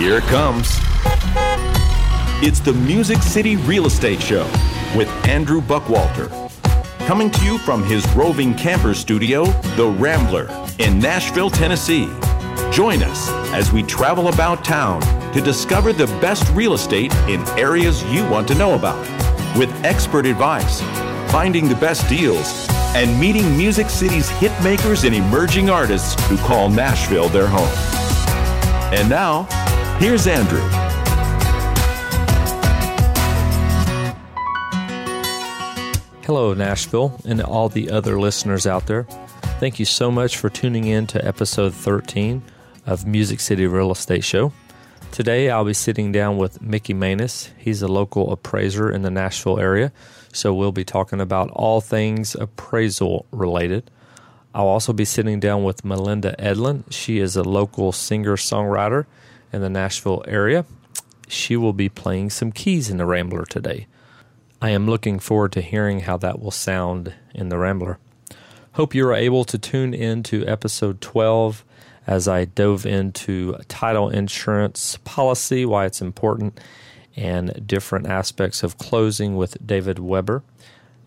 Here it comes. It's the Music City Real Estate Show with Andrew Buckwalter. Coming to you from his roving camper studio, The Rambler, in Nashville, Tennessee. Join us as we travel about town to discover the best real estate in areas you want to know about. With expert advice, finding the best deals, and meeting Music City's hit makers and emerging artists who call Nashville their home. And now, here's Andrew. Hello, Nashville, and all the other listeners out there. Thank you so much for tuning in to episode 13 of Music City Real Estate Show. Today, I'll be sitting down with Mickey Manis. He's a local appraiser in the Nashville area, so we'll be talking about all things appraisal related. I'll also be sitting down with Melinda Edlin. She is a local singer songwriter in the Nashville area. She will be playing some keys in the Rambler today. I am looking forward to hearing how that will sound in the Rambler. Hope you are able to tune in to episode 12 as I dove into title insurance policy, why it's important, and different aspects of closing with David Weber.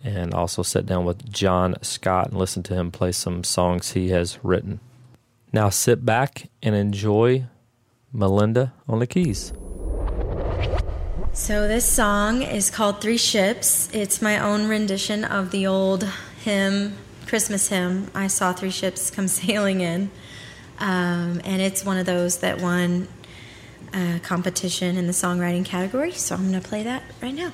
And also sit down with John Scott and listen to him play some songs he has written. Now sit back and enjoy Melinda on the keys. So, this song is called Three Ships. It's my own rendition of the old hymn, Christmas hymn, I Saw Three Ships Come Sailing In. Um, and it's one of those that won a competition in the songwriting category. So I'm going to play that right now.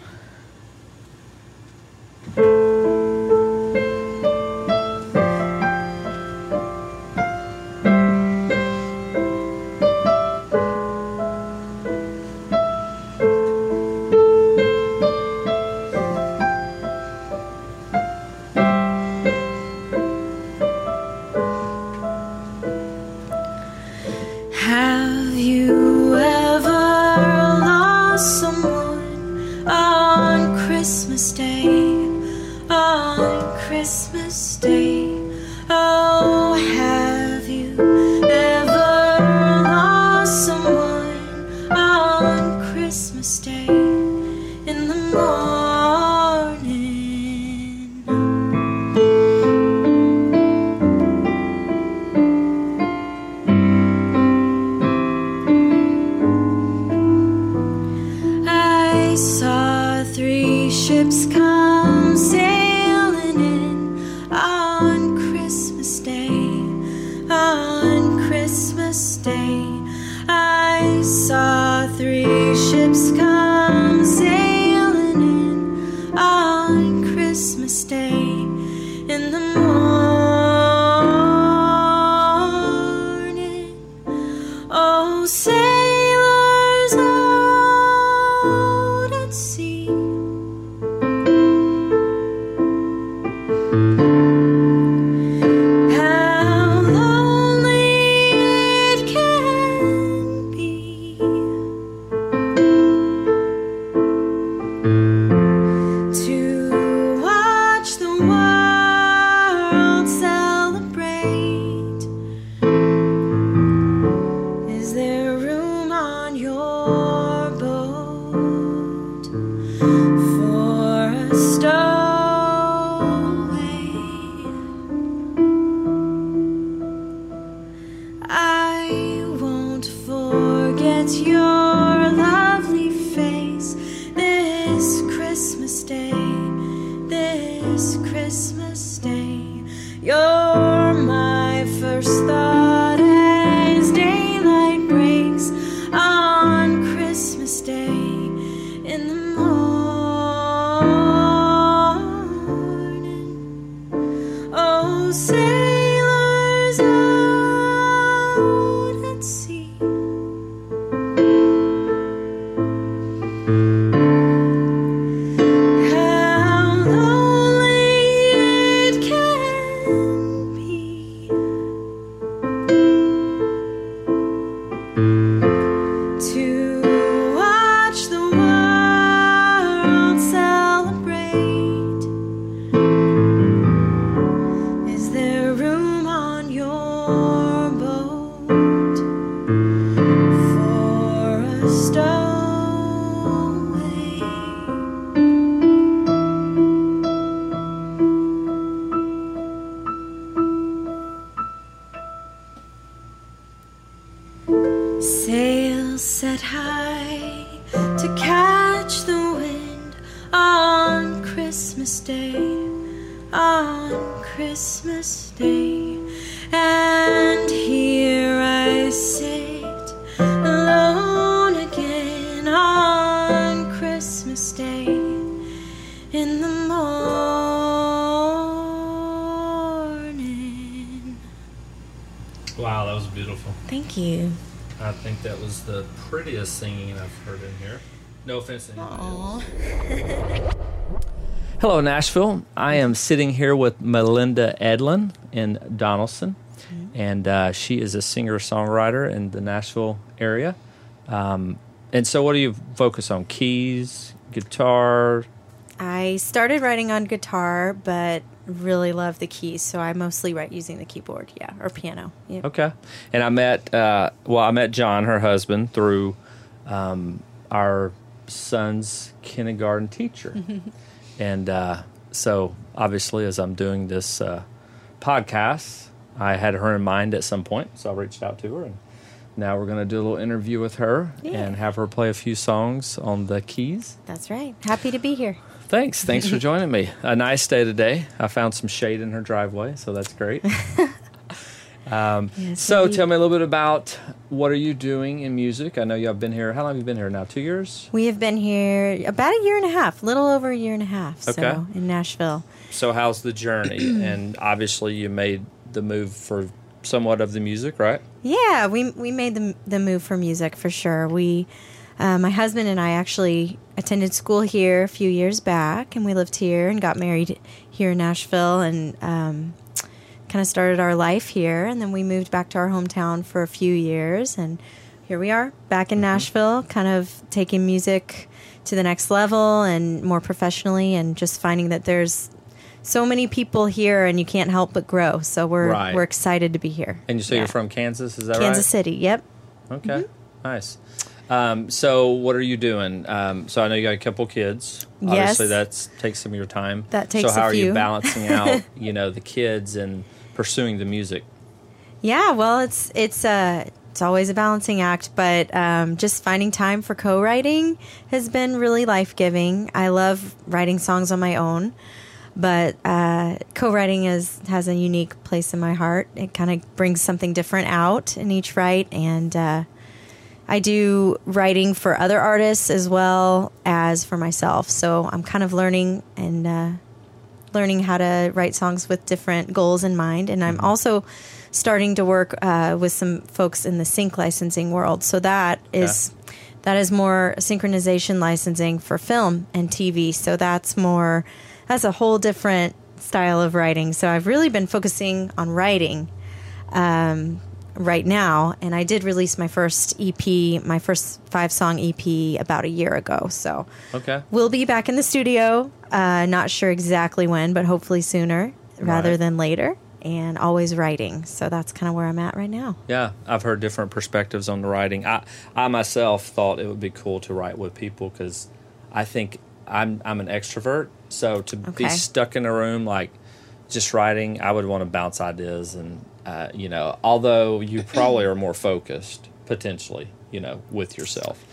No offense to anybody else. Aw. Hello, Nashville. I am sitting here with Melinda Edlin in Donelson, and uh, she is a singer songwriter in the Nashville area. Um, and so, what do you focus on? Keys, guitar? I started writing on guitar, but really love the keys, so I mostly write using the keyboard, yeah, or piano. Yep. Okay. And I met, uh, well, I met John, her husband, through um, our son's kindergarten teacher. and uh, so, obviously, as I'm doing this uh, podcast, I had her in mind at some point, so I reached out to her. And now we're going to do a little interview with her Yeah. and have her play a few songs on the keys. That's right. Happy to be here. Thanks. Thanks for joining me. A nice day today. I found some shade in her driveway, so that's great. Um, Yes, so indeed. tell me a little bit about what are you doing in music? I know you have been here. How long have you been here now? Two years. We have been here about a year and a half, a little over a year and a half. Okay. So in Nashville. So how's the journey? and obviously, you made the move for somewhat of the music, right? Yeah, we we made the the move for music for sure. We, uh, my husband and I actually attended school here a few years back, and we lived here and got married here in Nashville, and um, kind of started our life here. And then we moved back to our hometown for a few years, and here we are back in Nashville, kind of taking music to the next level and more professionally, and just finding that there's so many people here, and you can't help but grow. So we're Right. we're excited to be here. And you say Yeah. you're from Kansas, is that right? Kansas City. Yep. Okay, nice. Um, so what are you doing? Um, so I know you got a couple kids. Obviously, Yes. that's takes some of your time. That takes So how are you balancing out, you know, the kids and pursuing the music? Yeah. Well, it's it's uh it's always a balancing act, but um, just finding time for co-writing has been really life giving. I love writing songs on my own, but uh, co-writing is has a unique place in my heart. It kind of brings something different out in each write, and uh, I do writing for other artists as well as for myself. So I'm kind of learning and uh, learning how to write songs with different goals in mind. And I'm also starting to work uh, with some folks in the sync licensing world. So that is that is more synchronization licensing for film and TV. So that's more that's a whole different style of writing. So I've really been focusing on writing um, right now, and I did release my first EP, my first five song EP about a year ago. So Okay. we'll be back in the studio. Uh, not sure exactly when, but hopefully sooner rather Right. than later. And always writing. So that's kind of where I'm at right now. Yeah, I've heard different perspectives on the writing. I, I myself thought it would be cool to write with people because I think I'm I'm an extrovert. So to be stuck in a room like just writing, I would want to bounce ideas and uh, you know, although you probably are more focused potentially, you know, with yourself.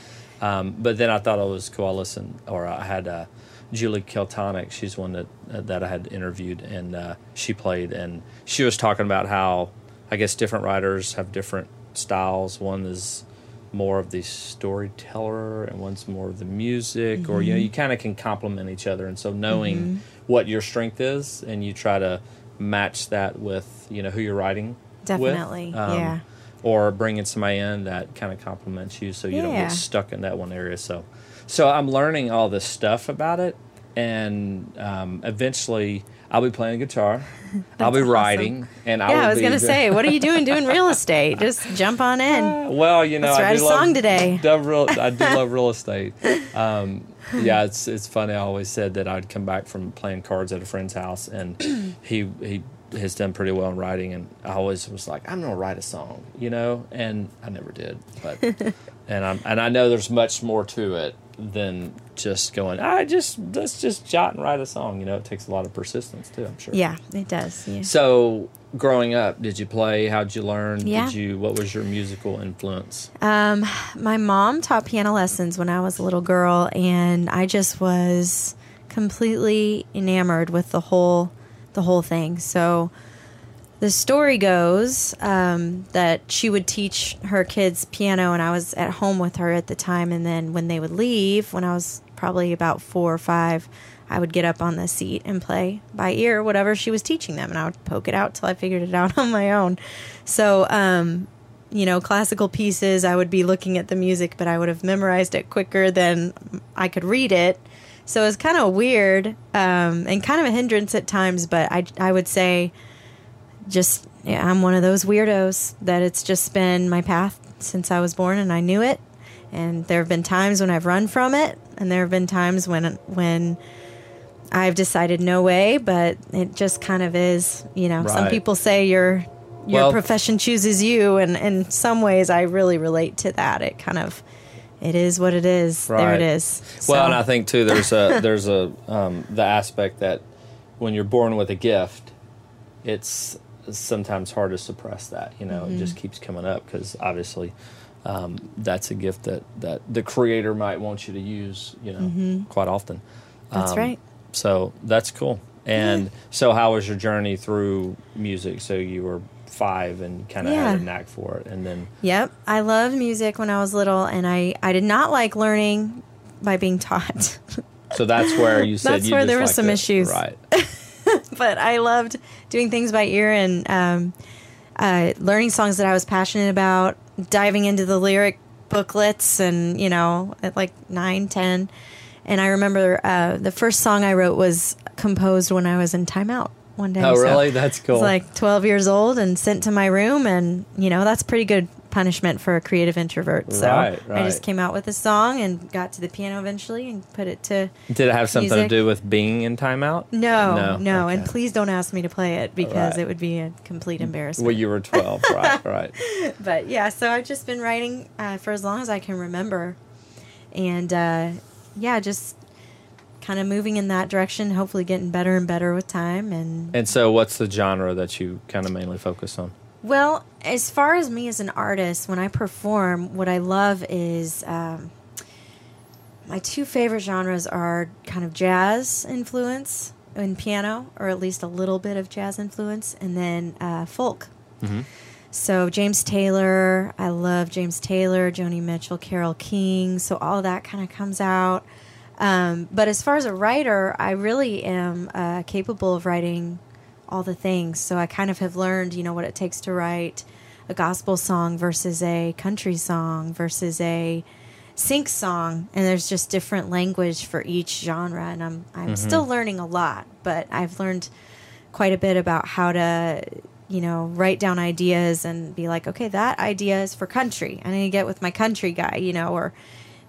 Um, but then I thought it was cool. I listened, or I had uh, Julie Keltonic. She's one that uh, that I had interviewed, and uh, she played, and she was talking about how I guess different writers have different styles. One is more of the storyteller, and one's more of the music, or you know, you mm-hmm. kind of can complement each other. And so knowing mm-hmm. what your strength is, and you try to match that with you know who you're writing. with, Definitely, yeah. Or bringing somebody in that kind of complements you, so you don't get stuck in that one area. So, so I'm learning all this stuff about it, and um, eventually I'll be playing guitar. I'll be awesome. writing, and I yeah, I was be going to the- say, what are you doing doing real estate? Just jump on in. Well, you know, Let's I write a love, song today. real, I do love real estate. Um, yeah, it's it's funny. I always said that I'd come back from playing cards at a friend's house, and he he has done pretty well in writing, and I always was like, I'm gonna write a song, you know, and I never did. But and I'm and I know there's much more to it than just going. I just let's just jot and write a song. You know, it takes a lot of persistence too. I'm sure. Yeah, it does. Yeah. So, growing up, did you play? How'd you learn? Yeah. Did you? What was your musical influence? Um, my mom taught piano lessons when I was a little girl, and I just was completely enamored with the whole the whole thing. So the story goes um, that she would teach her kids piano, and I was at home with her at the time. And then when they would leave, when I was probably about four or five, I would get up on the seat and play by ear whatever she was teaching them, and I would poke it out till I figured it out on my own. So, um, you know, classical pieces, I would be looking at the music, but I would have memorized it quicker than I could read it. So it was kind of weird um, and kind of a hindrance at times, but I, I would say just, yeah, I'm one of those weirdos that it's just been my path since I was born and I knew it. And there have been times when I've run from it, and there have been times when when I've decided no way, but it just kind of is. You know, some people say your your Well- profession chooses you, and in some ways, I really relate to that. It kind of it is what it is. There Right. it is. Well, and I think too, there's a there's a um, the aspect that when you're born with a gift, it's sometimes hard to suppress that. You know, Mm-hmm. it just keeps coming up because obviously um, that's a gift that that the creator might want you to use. You know, quite often. Mm-hmm. That's Um, right. So that's cool. And so, how was your journey through music? So you were five and kind of had a knack for it, and then Yep, I loved music when I was little, and I I did not like learning by being taught. so that's where you said That's you where there were some it. issues. right? but I loved doing things by ear and um, uh, learning songs that I was passionate about, diving into the lyric booklets, and you know, at like nine, ten. And I remember uh, the first song I wrote was composed when I was in timeout one day. Oh, So really? That's cool. was like 12 years old and sent to my room, and you know, that's pretty good punishment for a creative introvert. So Right, I just came out with a song and got to the piano eventually and put it to Did it have something music. to do with being in timeout? no, no, No? and please don't ask me to play it because Right. it would be a complete embarrassment. Well, you were 12, right, right. but yeah, so I've just been writing uh, for as long as I can remember, and uh, yeah, just kind of moving in that direction. Hopefully, getting better and better with time. And And so, what's the genre that you kind of mainly focus on? Well, as far as me as an artist, when I perform, what I love is. Um, my two favorite genres are kind of jazz influence in piano, or at least a little bit of jazz influence, and then uh, folk. So James Taylor, I love James Taylor, Joni Mitchell, Carole King. So all that kind of comes out. Um, but as far as a writer, I really am uh, capable of writing all the things. So I kind of have learned, you know, what it takes to write a gospel song versus a country song versus a sync song, and there's just different language for each genre. And I'm I'm mm-hmm. still learning a lot, but I've learned quite a bit about how to you know write down ideas and be like okay that idea is for country i need to get with my country guy you know or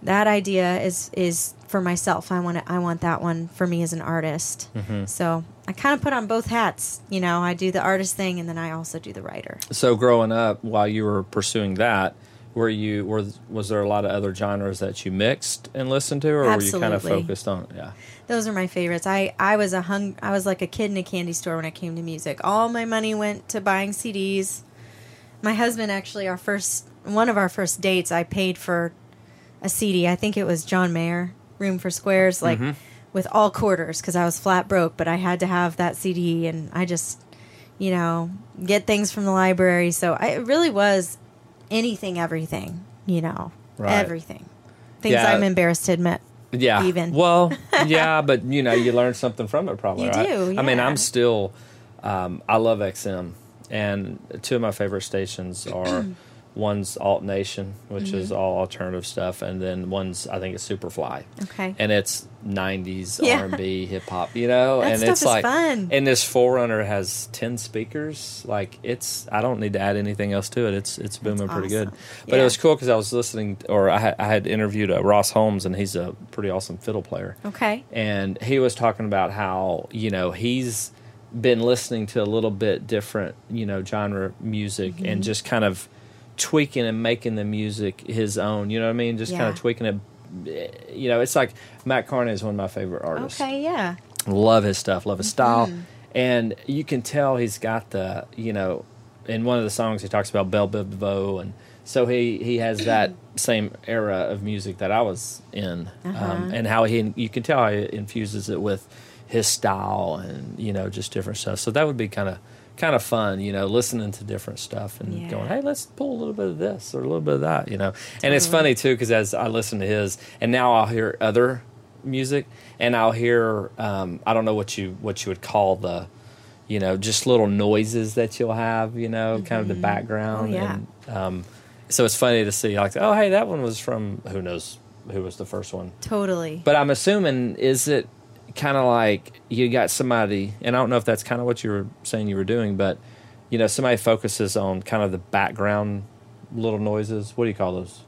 that idea is is for myself. I want to i want that one for me as an artist. Mm-hmm. So i kind of put on both hats you know. I do the artist thing and then i also do the writer. So, growing up, while you were pursuing that, were you were was there a lot of other genres that you mixed and listened to, or were you kind of focused on? Yeah, those are my favorites. I i was a hung i was like a kid in a candy store when it came to music. All my money went to buying cds my husband actually our first one of our first dates i paid for a cd i think it was john mayer room for squares like with all quarters because i was flat broke but i had to have that cd and i just you know get things from the library so I, it really was anything everything you know Right. everything things Yeah. i'm embarrassed to admit yeah. Even. Well, yeah, but you know, you learn something from it, probably. You right? do, I mean. I'm still. Um, I love XM, and two of my favorite stations are. One's Alt Nation, which Mm-hmm. is all alternative stuff, and then one's I think it's Superfly. Okay. and it's 90s Yeah. R&B hip hop you know That and it's like fun. and this forerunner has 10 speakers like it's I don't need to add anything else to it it's it's booming pretty good but it was cool because I was listening or I had, I had interviewed uh, Ross Holmes and he's a pretty awesome fiddle player okay and he was talking about how you know he's been listening to a little bit different you know genre music Mm-hmm. and just kind of tweaking and making the music his own. You know what I mean? Just kind of tweaking it. You know, it's like Mat Kearney is one of my favorite artists. Okay, yeah. Love his stuff, love his style. Mm-hmm. And you can tell he's got the, you know, in one of the songs he talks about Belle Biv DeVoe. And so he, he has that same era of music that I was in. Uh-huh. Um, and how he, you can tell how he infuses it with his style and, you know, just different stuff. So that would be kind of, kind of fun, you know, listening to different stuff and Yeah. going, hey, let's pull a little bit of this or a little bit of that, you know. And it's funny too because as I listen to his, and now I'll hear other music, and I'll hear um, I don't know what you what you would call the, you know, just little noises that you'll have, you know, kind of the background. Oh, yeah. And, um, so it's funny to see like, oh, hey, that one was from who knows who was the first one. Totally. But I'm assuming is it kind of like you got somebody, and I don't know if that's kind of what you were saying you were doing, but you know, somebody focuses on kind of the background little noises. What do you call those?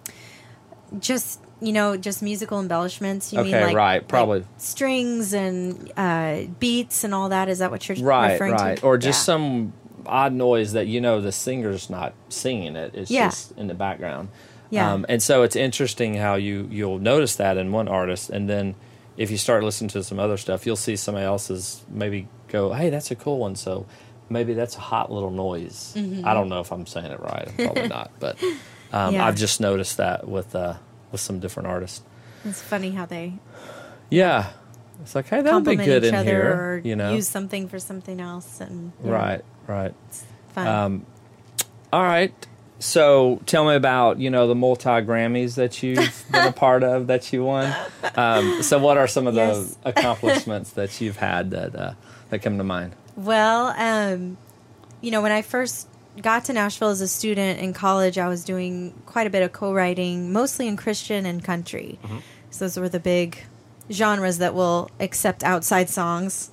just you know, just musical embellishments. You mean Okay, like right, like probably. strings and uh, beats and all that. Is that what you're Right, referring right, to? or just Yeah. some odd noise that you know the singer's not singing it; it's Yeah. just in the background. Yeah. Um, and so it's interesting how you you'll notice that in one artist, and then if you start listening to some other stuff, you'll see somebody else's maybe go, "Hey, that's a cool one." So maybe that's a hot little noise. Mm-hmm. I don't know if I'm saying it right. I'm probably not, but um, Yeah. I've just noticed that with uh, with some different artists. It's funny how they Yeah, it's like, hey, that would be good each in other here. or you know, use something for something else. And right, right. fun. Um, all right. So tell me about you know the multi Grammys that you've been a part of that you won. Um, so what are some of Yes. the accomplishments that you've had that uh, that come to mind? Well, um, you know, when I first got to Nashville as a student in college, I was doing quite a bit of co-writing, mostly in Christian and country. So those were the big genres that will accept outside songs.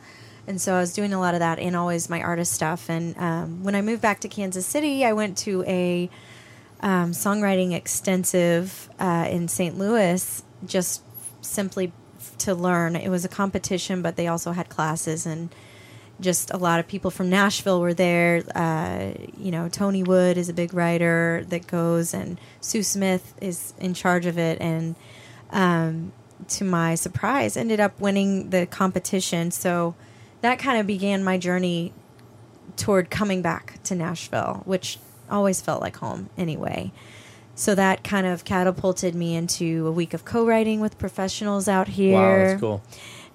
And so I was doing a lot of that and always my artist stuff. And um, when I moved back to Kansas City, I went to a um, songwriting extensive uh, in St. Louis just simply to learn. It was a competition, but they also had classes and just a lot of people from Nashville were there. Uh, you know, Tony Wood is a big writer that goes, and Sue Smith is in charge of it. And um, to my surprise, ended up winning the competition. So that kind of began my journey toward coming back to Nashville, which always felt like home anyway. So that kind of catapulted me into a week of co-writing with professionals out here Wow, that's cool.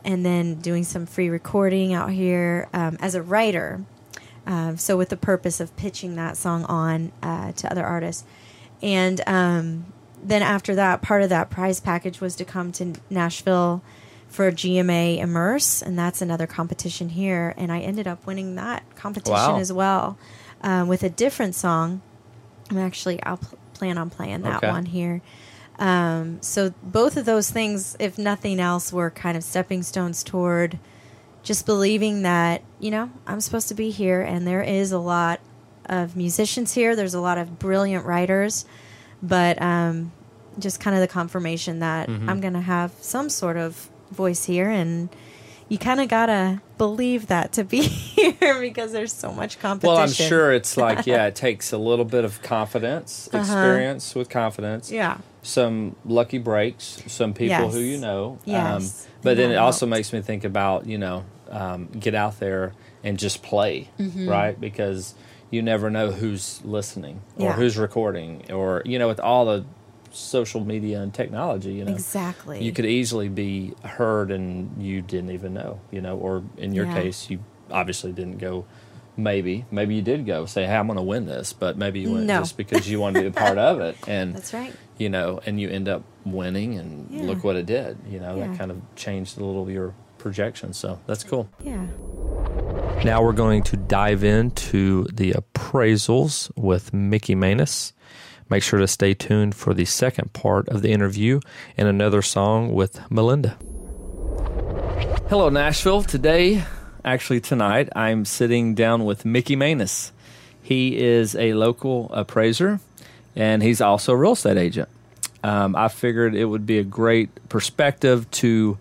and then doing some free recording out here um, as a writer. Um, so with the purpose of pitching that song on uh, to other artists, and um, then after that, part of that prize package was to come to Nashville for GMA Immerse, and that's another competition here. And I ended up winning that competition Wow. as well um, with a different song. I'm actually I'll pl- plan on playing that Okay. one here. Um, so both of those things, if nothing else, were kind of stepping stones toward just believing that you know I'm supposed to be here, and there is a lot of musicians here. There's a lot of brilliant writers, but um, just kind of the confirmation that Mm-hmm. I'm going to have some sort of voice here, and you kind of gotta believe that to be here because there's so much competition. Well, I'm sure it's like yeah, it takes a little bit of confidence, experience with confidence. Uh-huh. Yeah. some lucky breaks, some people Yes. who you know. Yes. Um, but then it also makes me think about, you know, um, get out there and just play, Mm-hmm. right? Because you never know who's listening or Yeah. who's recording or, you know, with all the social media and technology, you know. Exactly. You could easily be heard and you didn't even know, you know, or in your Yeah. case, you obviously didn't go. Maybe, maybe you did go say, "Hey, I'm going to win this," but maybe you went No. just because you wanted to be a part of it, and That's right. you know, and you end up winning, and Yeah. look what it did. You know, Yeah. that kind of changed a little your projection. So that's cool. Yeah. Now we're going to dive into the appraisals with Mickey Manis. Make sure to stay tuned for the second part of the interview and another song with Melinda. Hello, Nashville. Today, actually tonight, I'm sitting down with Mickey Manis. He is a local appraiser and he's also a real estate agent. Um, I figured it would be a great perspective to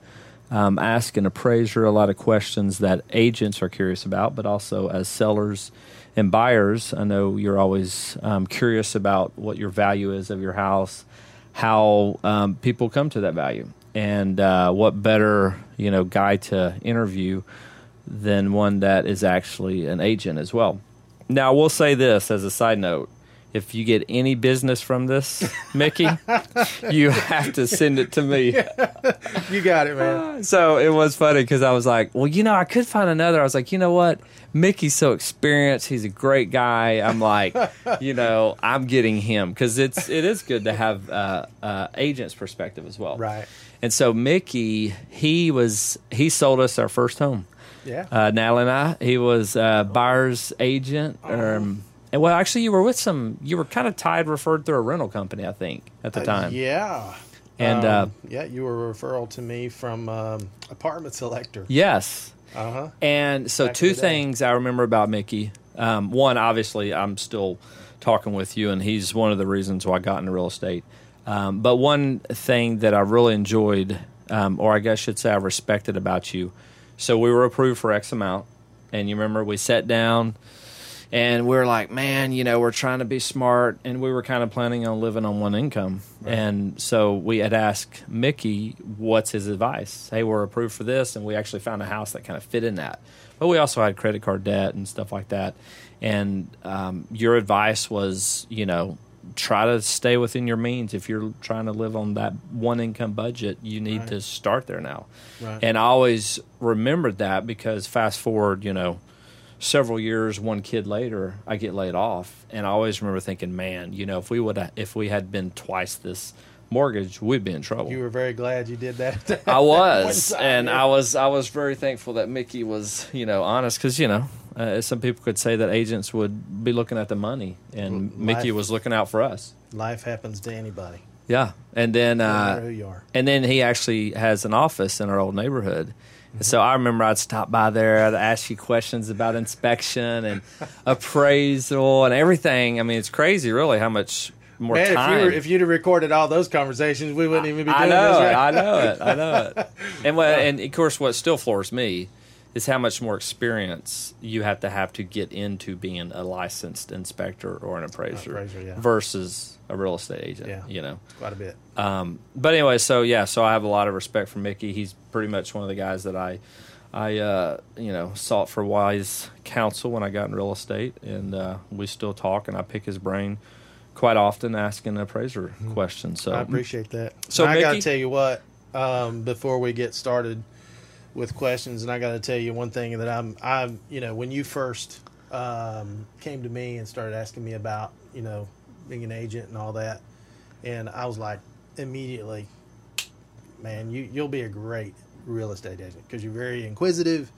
um, ask an appraiser a lot of questions that agents are curious about, but also as sellers and buyers, I know you're always um, curious about what your value is of your house, how um, people come to that value, and uh, what better you know guy to interview than one that is actually an agent as well. Now, I will say this as a side note if you get any business from this, Mickey, you have to send it to me. You got it, man. So it was funny because I was like, well, you know, I could find another. I was like, you know what? Mickey's so experienced. He's a great guy. I'm like, you know, I'm getting him because it's it is good to have uh, uh, agent's perspective as well. Right. And so Mickey, he was he sold us our first home. Yeah. Uh, Natalie and I. He was uh, buyer's agent. Um, and well, actually, you were with some. You were kind of tied, referred through a rental company, I think, at the time. Uh, yeah. And, uh, Um, yeah, you were a referral to me from um, Apartment Selector. Yes. Uh huh. And so, Back two things I remember about Mickey. Um, one, obviously, I'm still talking with you, and he's one of the reasons why I got into real estate. Um, but one thing that I really enjoyed, um, or I guess I should say I respected about you, so we were approved for X amount, and you remember we sat down and we are like, man, you know, we're trying to be smart, and we were kind of planning on living on one income. And so we had asked Mickey, what's his advice? Hey, we're approved for this, and we actually found a house that kind of fit in that. But we also had credit card debt and stuff like that. And um, your advice was, you know, try to stay within your means. If you're trying to live on that one income budget, you need Right. to start there now. Right. And I always remembered that because fast forward, you know, several years, one kid later, I get laid off, and I always remember thinking, man, you know, if we would, if we had been twice this mortgage, we'd be in trouble. You were very glad you did that. I was, and. I was, I was very thankful that Mickey was, you know, honest because you know, uh, some people could say that agents would be looking at the money, and Life. Mickey was looking out for us. Life happens to anybody, Yeah, and then uh, matter who you are. and then he actually has an office in our old neighborhood. And so I remember I'd stop by there, I'd ask you questions about inspection and appraisal and everything. I mean, it's crazy, really, how much more Man, if time. you were, if you'd have recorded all those conversations, we wouldn't even be doing I know this. it. Right? I know it. I know it. And what, and of course, what still floors me is how much more experience you have to have to get into being a licensed inspector or an appraiser, Appraiser, yeah. versus a real estate agent. Yeah. You know. Quite a bit. Um, but anyway, so yeah, so I have a lot of respect for Mickey. He's pretty much one of the guys that I, I uh, you know, sought for wise counsel when I got in real estate, and uh, we still talk, and I pick his brain quite often, asking appraiser questions. So Mm-hmm. I appreciate that. So, I got to tell you what, um, before we get started with questions, and I got to tell you one thing that I'm, I'm, you know, when you first um, came to me and started asking me about, you know, being an agent and all that, and I was like, immediately, man, you you'll be a great real estate agent because you're very inquisitive,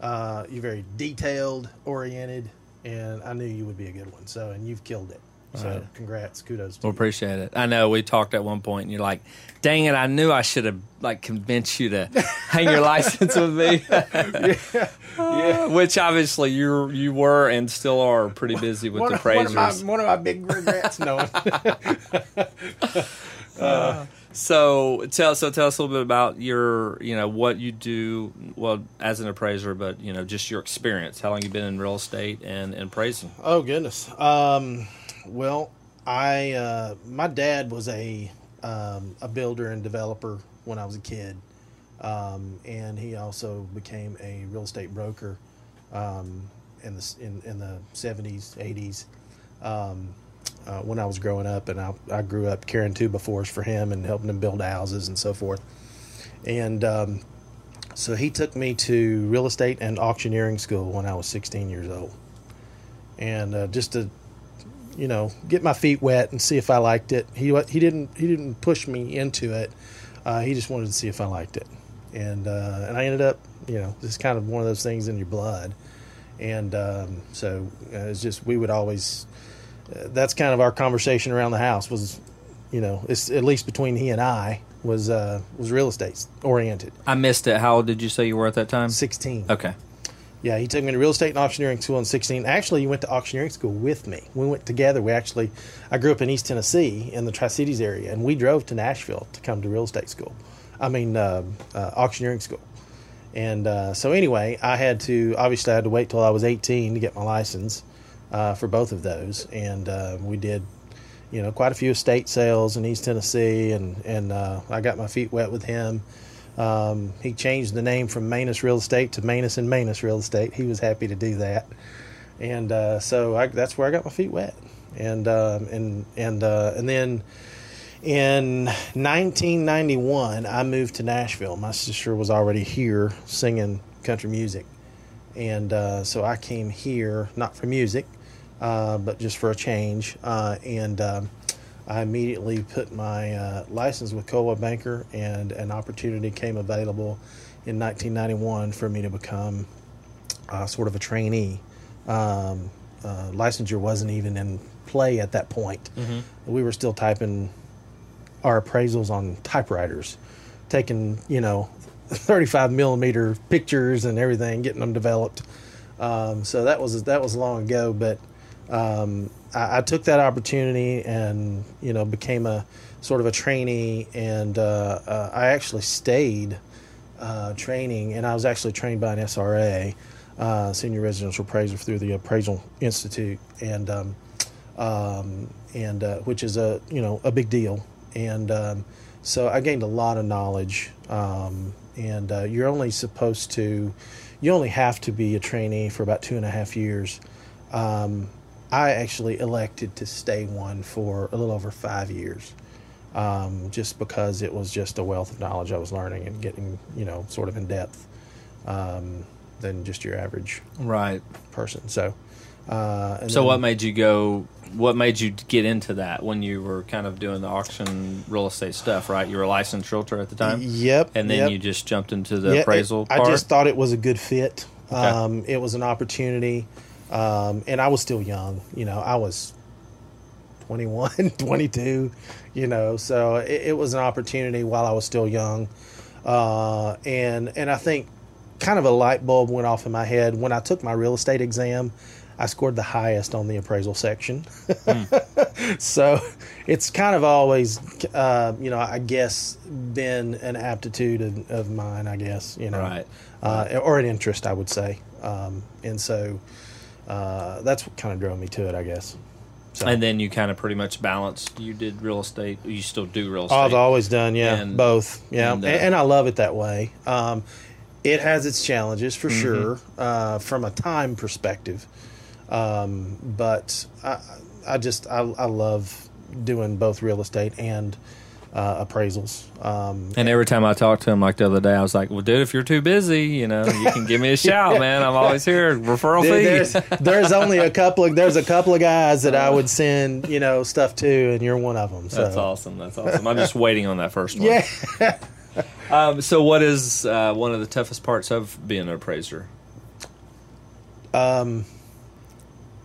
uh, you're very detailed oriented, and I knew you would be a good one. So, and you've killed it. So, right. congrats, kudos to Well, appreciate it. I know we talked at one point, and you're like, "Dang it! I knew I should have like convinced you to hang your license with me." yeah. Which obviously you you were and still are pretty busy with one, the of- one of my appraisers. one of my big regrets. no, So tell so tell us a little bit about your you know what you do well as an appraiser, but you know just your experience. How long you been in real estate and and appraising? oh goodness. Um, well, I uh, my dad was a um, a builder and developer when I was a kid, um, and he also became a real estate broker um, in the in, in the seventies, eighties. Um, uh, when I was growing up, and I, I grew up carrying two-by-fours for him and helping him build houses and so forth. And um, so he took me to real estate and auctioneering school when I was 16 years old, and uh, just to you know get my feet wet and see if I liked it. He he didn't he didn't push me into it. Uh, he just wanted to see if I liked it, and uh, and I ended up you know it's kind of one of those things in your blood, and um, so uh, it's just we would always. Uh, that's kind of our conversation around the house was, you know, it's at least between he and I was uh, was real estate oriented. I missed it. How old did you say you were at that time? 16. Okay. Yeah, he took me to real estate and auctioneering school in 16. Actually, he went to auctioneering school with me. We went together. We actually, I grew up in East Tennessee in the Tri Cities area, and we drove to Nashville to come to real estate school. I mean, uh, uh, auctioneering school. And uh, so, anyway, I had to, obviously, I had to wait till I was 18 to get my license. uh, for both of those, and uh, we did, you know, quite a few estate sales in East Tennessee, and and uh, I got my feet wet with him. Um, he changed the name from Manis Real Estate to Manis and Manis Real Estate. He was happy to do that, and uh, so I, that's where I got my feet wet, and um, and and uh, and then in 1991 I moved to Nashville. My sister was already here singing country music, and uh, so I came here not for music, uh, but just for a change, uh, and. Um, I immediately put my uh, license with Coldwell Banker, and an opportunity came available in 1991 for me to become uh, sort of a trainee. Um, uh, licensure wasn't even in play at that point. We were still typing our appraisals on typewriters, taking you know 35 millimeter pictures and everything, getting them developed. Um, so that was that was long ago, but um, I, I took that opportunity and you know became a sort of a trainee, and uh, uh, I actually stayed uh, training, and I was actually trained by an SRA, uh, senior residential appraiser through the Appraisal Institute, and um, um, and uh, which is a you know a big deal, and um, so I gained a lot of knowledge, um, and uh, you're only supposed to, you only have to be a trainee for about two and a half years. Um, I actually elected to stay one for a little over five years, um, just because it was just a wealth of knowledge I was learning and getting, you know, sort of in depth um, than just your average Right. person. So, uh, and So then- what made you go? What made you get into that when you were kind of doing the auction real estate stuff? Right, you were a licensed realtor at the time. Yep. And then yep. you just jumped into the Yeah, appraisal it- part. I just thought it was a good fit. Okay. Um, it was an opportunity, um, and I was still young. You know, I was 21, 22. You know, so it, it was an opportunity while I was still young, uh, and and I think kind of a light bulb went off in my head when I took my real estate exam. I scored the highest on the appraisal section. so it's kind of always, uh, you know, I guess been an aptitude of, of mine, I guess, you know, Right. uh, or an interest, I would say. Um, and so uh, that's what kind of drove me to it, I guess. So and then you kind of pretty much balanced. You did real estate. You still do real estate. I've always done, yeah, And- both, yeah, and, and, uh, and I love it that way. Um, it has its challenges for Mm-hmm. sure, uh, from a time perspective, um, but I, I just I, I love doing both real estate and uh, appraisals. Um, And every time I talked to him, like the other day, I was like, "Well, dude, if you're too busy, you know, you can give me a shout, man. I'm always here. Referral There- fee." there's, there's only a couple of there's a couple of guys that I would send you know stuff to, and you're one of them. So. That's awesome. That's awesome. I'm just waiting on that first one. Yeah. Um, so, what is uh, one of the toughest parts of being an appraiser? Um,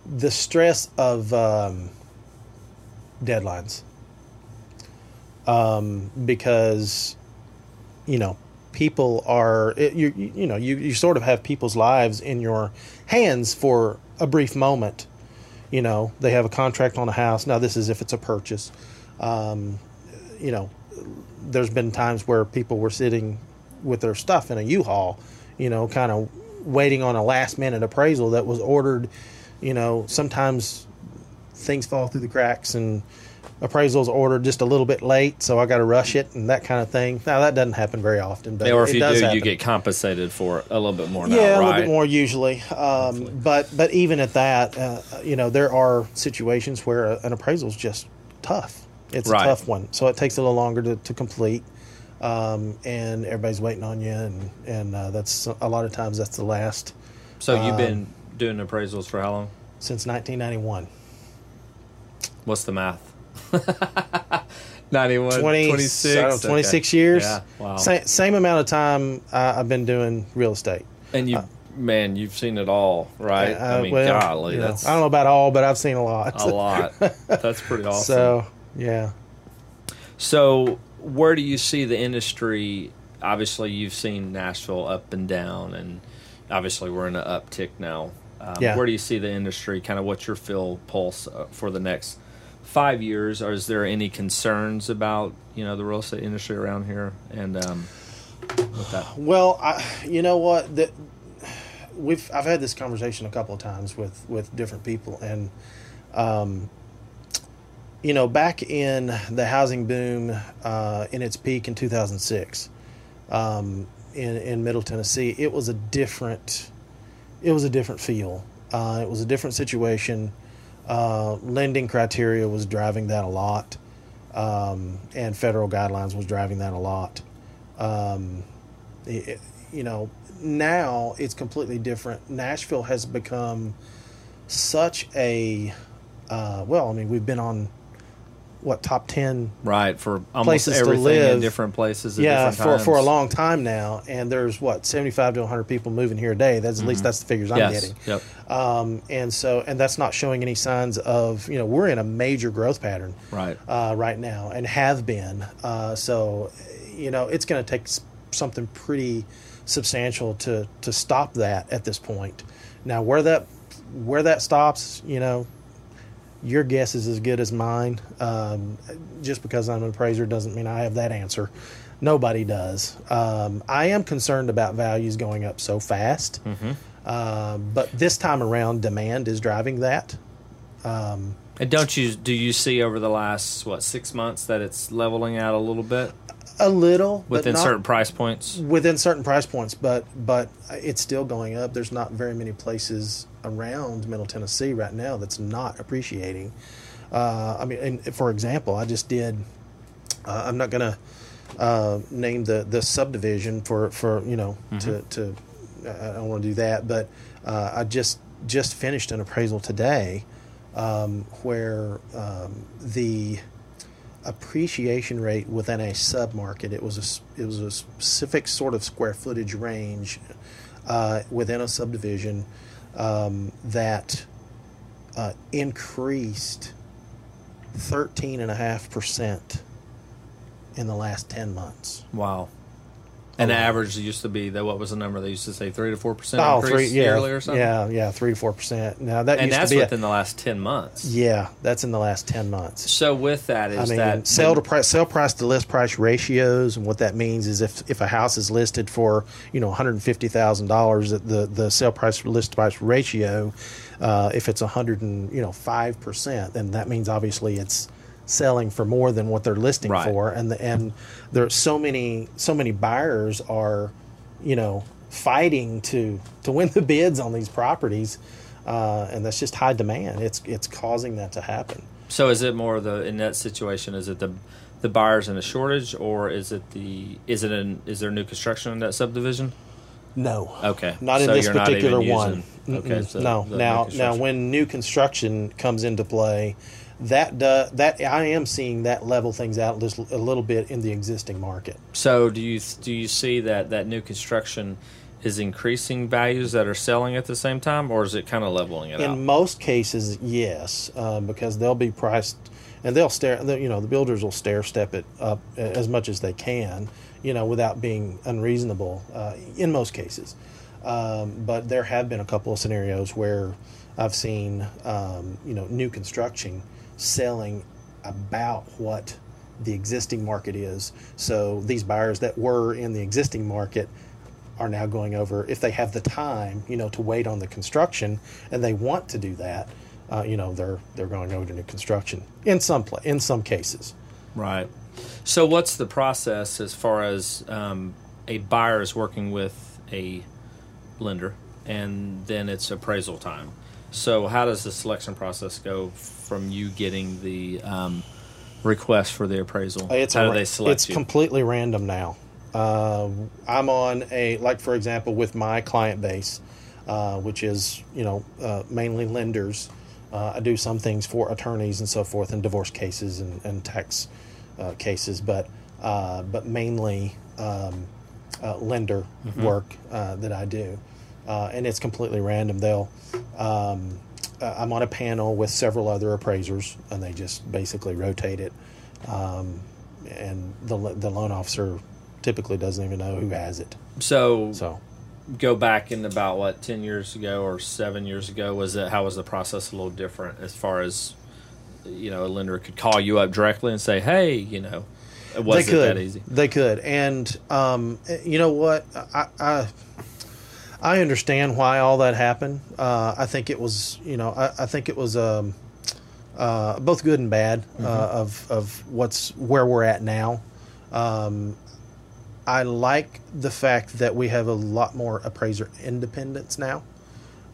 the stress of um, deadlines um, because you know people are it, you you know you, you sort of have people's lives in your hands for a brief moment you know they have a contract on a house now this is if it's a purchase um, you know there's been times where people were sitting with their stuff in a U-Haul, you know, kind of waiting on a last minute appraisal that was ordered. You know, sometimes things fall through the cracks and appraisals ordered just a little bit late, so I got to rush it and that kind of thing. Now that doesn't happen very often, but or if it you does do, happen. you get compensated for it a little bit more now, yeah, a right? little bit more usually. Um, but but even at that, uh, you know, there are situations where an appraisal is just tough. It's Right. a tough one, so it takes a little longer to, to complete, um, and everybody's waiting on you, and and uh, that's a lot of times that's the last So, you've Um, been doing appraisals for how long? since 1991. What's the math? 91, 20, 26, I don't know, 26 years. Yeah, wow. Same, same amount of time uh, I've been doing real estate. And you, man, you've seen it all, right? Uh, I mean, well, golly, you know, that's I don't know about all, but I've seen a lot. a lot. That's pretty awesome. So yeah. So, where do you see the industry? Obviously, you've seen Nashville up and down, and obviously, we're in an uptick now. Um, Yeah. Where do you see the industry? Kind of what's your feel pulse uh, for the next five years? Or is there any concerns about you know the real estate industry around here? And um, with that, Well, I, you know what? The, we've I've had this conversation a couple of times with with different people, and um, you know, back in the housing boom uh, in its peak in 2006, um, in in Middle Tennessee, it was a different it was a different feel. Uh, it was a different situation. Uh, lending criteria was driving that a lot, um, and federal guidelines was driving that a lot. Um, it, you know, now it's completely different. Nashville has become such a uh, well. I mean, we've been on what top ten right for almost Places to everything live. in different places. At yeah different for, for a long time now and there's what 75 to 100 people moving here a day that's at least that's the figures i'm Mm-hmm. Yes. getting Yep. um, and so and that's not showing any signs of you know we're in a major growth pattern Right. uh, right now and have been uh, so you know it's going to take something pretty substantial to to stop that at this point now where that where that stops you know your guess is as good as mine. Um, just because I'm an appraiser doesn't mean I have that answer. Nobody does. Um, I am concerned about values going up so fast, uh, but this time around, demand is driving that. And don't you do you see over the last what six months that it's leveling out a little bit A little, but within not- certain price points? within certain price points, but but it's still going up. There's not very many places around Middle Tennessee right now that's not appreciating. Uh, I mean, and for example, I just did. Uh, I'm not gonna uh, name the the subdivision for for you know to to. I don't want to do that, but uh, I just just finished an appraisal today um, where um, the appreciation rate within a submarket. It was a it was a specific sort of square footage range uh, within a subdivision um, that uh, increased thirteen and a half percent in the last ten months. Wow. And the average used to be that. What was the number they used to say? Three to four percent Oh, increase three, yeah, yearly or something. yeah, yeah, three to four percent. Now that and used that's to be a- within the last ten months. yeah, that's in the last ten months. So with that is I mean, that sell to price, sell price to list price ratios, and what that means is if if a house is listed for you know one hundred fifty thousand dollars, the the sell price to list price ratio, uh, if it's a hundred and you know five percent, then that means obviously it's selling for more than what they're listing Right. for, and the, and there's so many so many buyers are, you know, fighting to to win the bids on these properties. Uh, and that's just high demand. It's it's causing that to happen. So is it more the in that situation? Is it the the buyers in a shortage, or is it the is it an is there new construction in that subdivision? No. Okay, Not in this particular one. using- okay, so no. Now, now when new construction comes into play, that do, that I am seeing that level things out just a little bit in the existing market. So do you do you see that that new construction is increasing values that are selling at the same time, or is it kind of leveling it out? In most cases, yes, um, because they'll be priced, and they'll stare. You know, the builders will stair step it up as much as they can. You know, without being unreasonable. Uh, in most cases, um, but there have been a couple of scenarios where I've seen um, you know new construction selling about what the existing market is. So these buyers that were in the existing market are now going over if they have the time, you know, to wait on the construction, and they want to do that. Uh, you know, they're they're going over to new construction in some pla- in some cases. Right. So, what's the process as far as um, a buyer is working with a lender, and then it's appraisal time? So, how does the selection process go from you getting the um, request for the appraisal? It's how do ra- they select It's you? completely random now. Uh, I'm on a like for example with my client base, uh, which is you know uh, mainly lenders. Uh, I do some things for attorneys and so forth, and divorce cases and, and tax uh, cases, but uh, but mainly um, uh, lender Mm-hmm. work uh, that I do, uh, and it's completely random. They'll um, uh, I'm on a panel with several other appraisers, and they just basically rotate it. Um, and the the loan officer typically doesn't even know who has it. so, So go back in about what ten years ago or seven years ago. Was it how was the process a little different as far as you know a lender could call you up directly and say, hey, you know, it was they could that easy? they could, and um, you know what I. I I understand why all that happened. Uh, I think it was, you know, I, I think it was um, uh, both good and bad uh, of of what's where we're at now. Um, I like the fact that we have a lot more appraiser independence now.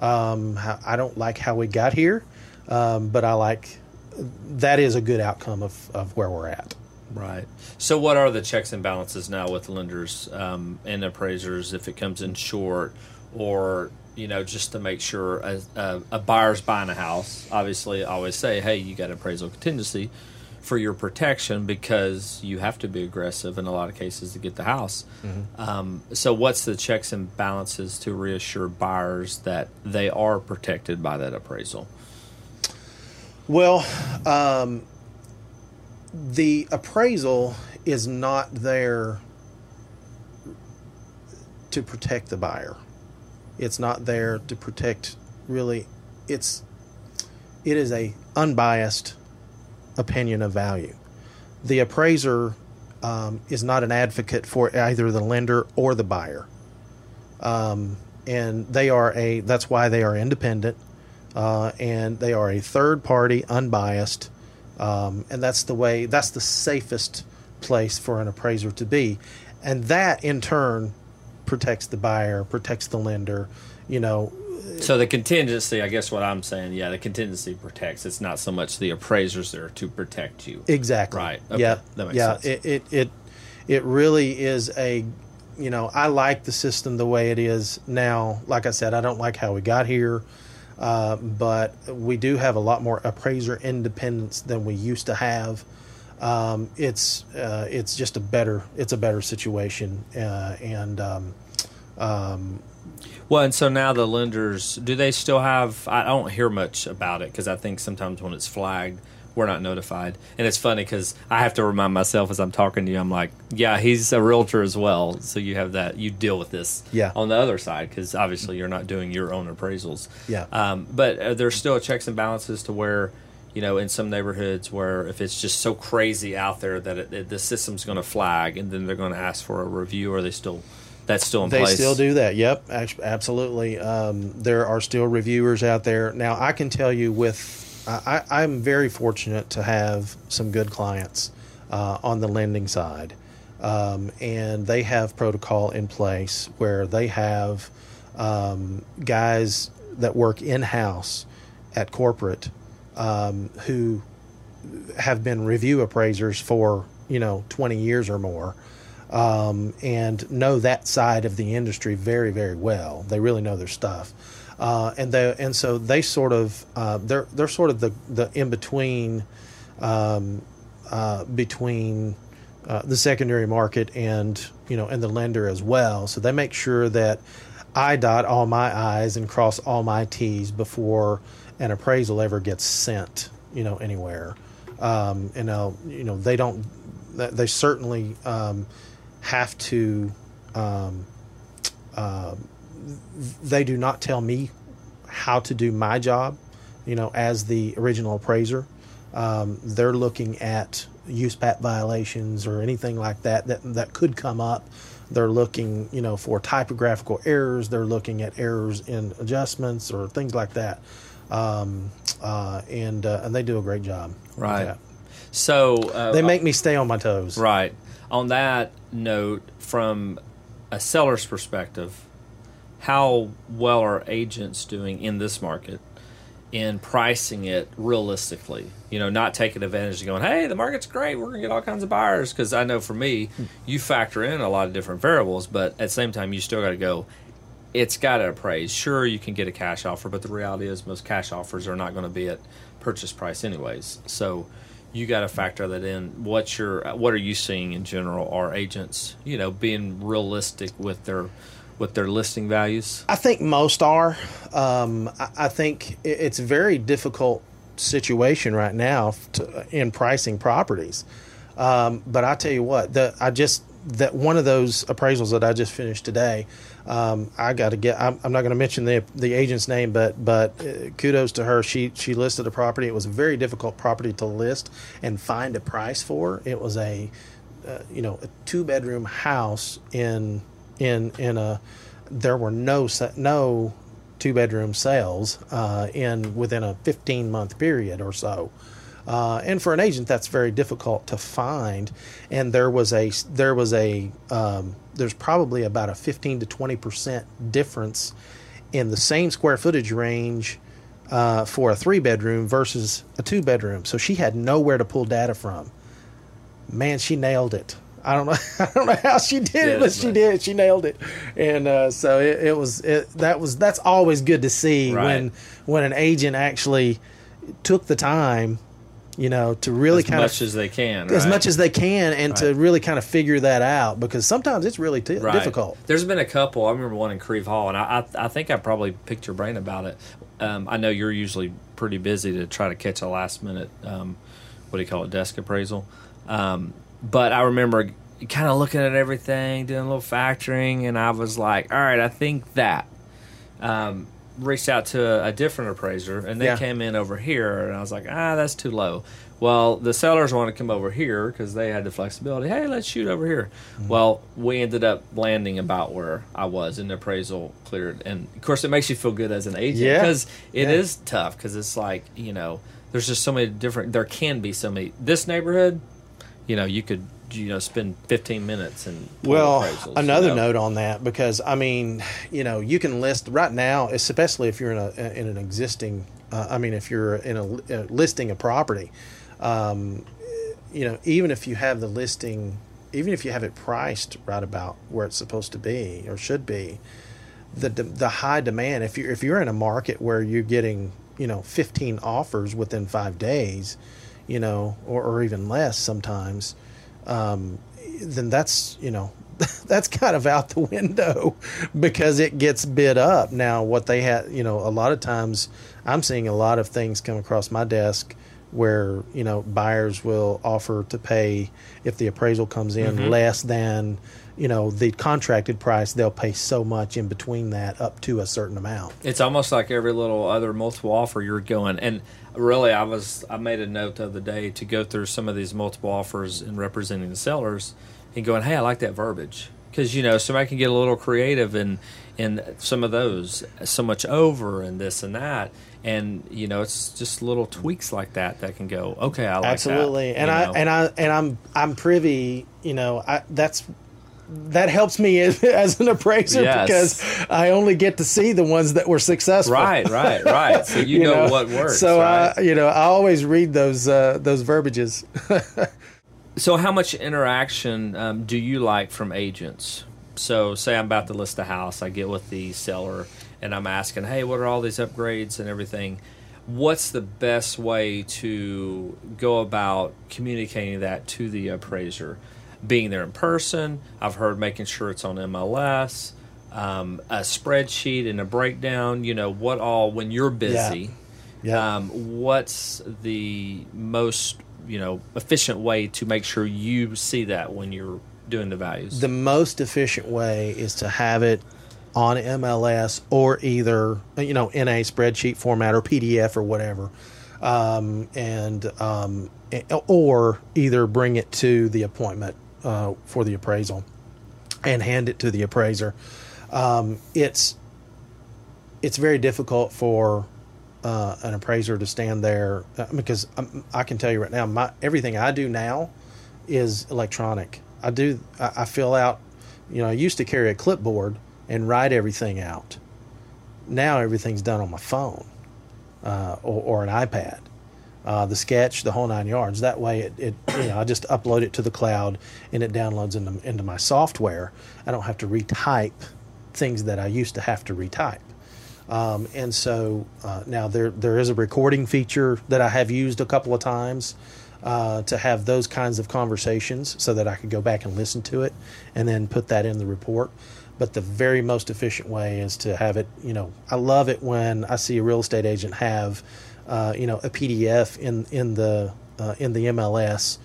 Um, I don't like how we got here, um, but I like that is a good outcome of, of where we're at. Right. So, what are the checks and balances now with lenders um, and appraisers if it comes in short, or you know, just to make sure a, a, a buyer's buying a house? Obviously, I always say, hey, you got appraisal contingency for your protection because you have to be aggressive in a lot of cases to get the house. Um, so, what's the checks and balances to reassure buyers that they are protected by that appraisal? Well, um, the appraisal is not there to protect the buyer. It's not there to protect really it's it is a unbiased opinion of value. The appraiser um, is not an advocate for either the lender or the buyer. Um, and they are a that's why they are independent uh, and they are a third party, unbiased, um, and that's the way. That's the safest place for an appraiser to be, and that in turn protects the buyer, protects the lender. You know, So the contingency, I guess what I'm saying, yeah, the contingency protects. It's not so much the appraisers there to protect you. exactly. Right. Okay. Yeah. That makes yeah. sense. It, it it it really is a. You know, I like the system the way it is now. Like I said, I don't like how we got here. Uh, but we do have a lot more appraiser independence than we used to have. Um, it's uh, it's just a better it's a better situation, uh, and um, um, Well, and so now the lenders, do they still have? I don't hear much about it because I think sometimes when it's flagged, we're not notified. And it's funny because I have to remind myself as I'm talking to you, I'm like, yeah, he's a realtor as well. So you have that, you deal with this Yeah. on the other side because obviously you're not doing your own appraisals. Yeah. Um, but are there still checks and balances to where, you know, in some neighborhoods where if it's just so crazy out there that it, it, the system's going to flag and then they're going to ask for a review, or they still, that's still in they place? still do that. Yep, absolutely. Um, there are still reviewers out there now. I can tell you with I, I'm very fortunate to have some good clients uh, on the lending side, um, and they have protocol in place where they have um, guys that work in house at corporate um, who have been review appraisers for you know 20 years or more um, and know that side of the industry very very well. They really know their stuff uh, and they and so they sort of uh, they're they're sort of the the in between um, uh, between uh, the secondary market and you know and the lender as well so they make sure that I dot all my I's and cross all my T's before an appraisal ever gets sent, you know, anywhere. Um, know, you know, they don't. They certainly um, have to. Um, uh, they do not tell me how to do my job. You know, as the original appraiser, um, they're looking at USPAP violations or anything like that that that could come up. They're looking, you know, for typographical errors. They're looking at errors in adjustments or things like that, um, uh, and uh, and they do a great job. Right. So uh, They make me stay on my toes. right on that note, from a seller's perspective, how well are agents doing in this market in pricing it realistically? You know, not taking advantage of going, "Hey, the market's great. We're gonna get all kinds of buyers." Because I know for me, hmm. you factor in a lot of different variables, but at the same time, you still got to go. It's got to appraise. Sure, you can get a cash offer, but the reality is most cash offers are not going to be at purchase price anyways. So you got to factor that in. What's your what are you seeing in general? Are agents, you know, being realistic with their with their listing values? I think most are. Um, I, I think it's a very difficult situation right now to, in pricing properties. Um, but I tell you what, the I just that one of those appraisals that I just finished today. Um, I got to get. I'm, I'm not going to mention the the agent's name, but but uh, kudos to her. She she listed a property. It was a very difficult property to list and find a price for. It was a uh, you know a two bedroom house in in in a there were no no two bedroom sales uh, in within a 15 month period or so. Uh, and for an agent, that's very difficult to find. And there was a there was a um, there's probably about a 15 to 20 percent difference in the same square footage range uh, for a three bedroom versus a two bedroom. So she had nowhere to pull data from. Man, she nailed it. I don't know. I don't know how she did it, Yeah, but she did. She nailed it, and uh, so it, it was. It, that was. That's always good to see Right. when when an agent actually took the time, you know, to really as kind much of as much as they can. as right? much as they can, and to really kind of figure that out because sometimes it's really t- difficult. There's been a couple. I remember one in Crieve Hall, and I I, I think I probably picked your brain about it. Um, I know you're usually pretty busy to try to catch a last minute, um, what do you call it, desk appraisal. Um, but I remember kind of looking at everything, doing a little factoring, and I was like, all right, I think that. Um, reached out to a, a different appraiser, and they Yeah. came in over here, and I was like, ah, that's too low. Well, the sellers want to come over here because they had the flexibility. Hey, let's shoot over here. Mm-hmm. Well, we ended up landing about where I was, and the appraisal cleared. And of course, it makes you feel good as an agent Yeah. because it Yeah. is tough because it's like you know, there's just so many different. There can be so many. This neighborhood, you know, you could you know spend 15 minutes and Well, appraisals, you another know? note on that because I mean, you know, you can list right now, especially if you're in a in an existing. Uh, I mean, if you're in a, uh listing a property, um, you know, even if you have the listing, even if you have it priced right about where it's supposed to be or should be, the the high demand. If you're if you're in a market where you're getting you know 15 offers within five days, you know, or, or even less sometimes, um, then that's you know that's kind of out the window because it gets bid up. Now, what they had, you know, a lot of times I'm seeing a lot of things come across my desk where you know buyers will offer to pay if the appraisal comes in less than you know the contracted price they'll pay so much in between that up to a certain amount It's almost like every little other multiple offer you're going. And really, I was I made a note the other day to go through some of these multiple offers and representing the sellers and going, hey, I like that verbiage because you know somebody can get a little creative in in some of those so much over and this and that. And you know, it's just little tweaks like that that can go. Okay, I like absolutely that. and i know. and i and i'm i'm privy you know i that's that helps me as, as an appraiser Yes. because I only get to see the ones that were successful. right, right, right. So you, know, what works. So right? I, you know, I always read those uh, those verbiages. So, how much interaction um, do you like from agents? So, say I'm about to list a house, I get with the seller and I'm asking, hey, what are all these upgrades and everything? What's the best way to go about communicating that to the appraiser? Being there in person, I've heard making sure it's on MLS, um, a spreadsheet and a breakdown, you know, what all, when you're busy, Yeah. um, what's the most you know efficient way to make sure you see that when you're doing the values? The most efficient way is to have it on MLS or either you know in a spreadsheet format or PDF or whatever, um, and um, or either bring it to the appointment uh, for the appraisal and hand it to the appraiser. Um, it's it's very difficult for uh, an appraiser to stand there uh, because um, I can tell you right now, my everything I do now is electronic. I do I, I fill out. You know, I used to carry a clipboard and write everything out. Now everything's done on my phone uh, or, or an iPad. Uh, the sketch, the whole nine yards. That way, it, it you know I just upload it to the cloud and it downloads into into my software. I don't have to retype things that I used to have to retype. Um, and so uh, now there there is a recording feature that I have used a couple of times uh, to have those kinds of conversations, so that I could go back and listen to it and then put that in the report. But the very most efficient way is to have it. You know, I love it when I see a real estate agent have, uh, you know, a PDF in in the uh, in the MLS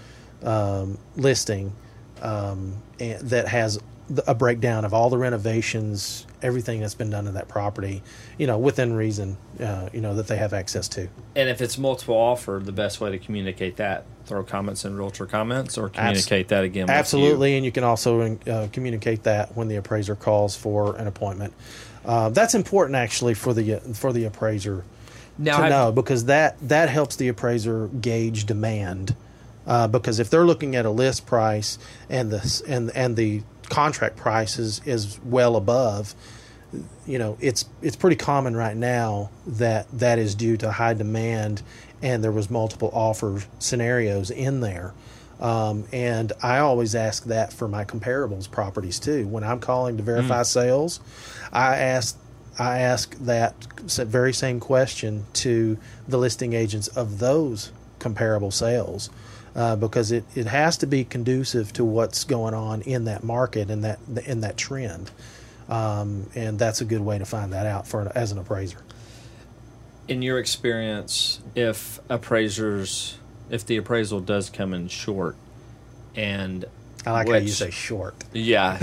um, listing um, and that has a breakdown of all the renovations, everything that's been done to that property, you know, within reason, uh, you know, that they have access to. And if it's multiple offer, the best way to communicate that, throw comments in realtor comments or communicate Abs- that again. Absolutely. You. And you can also uh, communicate that when the appraiser calls for an appointment. Uh, that's important actually for the, for the appraiser now, to know because that, that helps the appraiser gauge demand. Uh, because if they're looking at a list price and the and and the contract price is, is well above, you know, it's it's pretty common right now that that is due to high demand, and there was multiple offer scenarios in there. Um, and I always ask that for my comparables properties too. When I'm calling to verify mm. sales, I ask I ask that very same question to the listing agents of those comparable sales uh, because it, it has to be conducive to what's going on in that market and that in that trend. Um, and that's a good way to find that out for as an appraiser. In your experience, if appraisers, if the appraisal does come in short, and I like Which, how you say short. Yeah,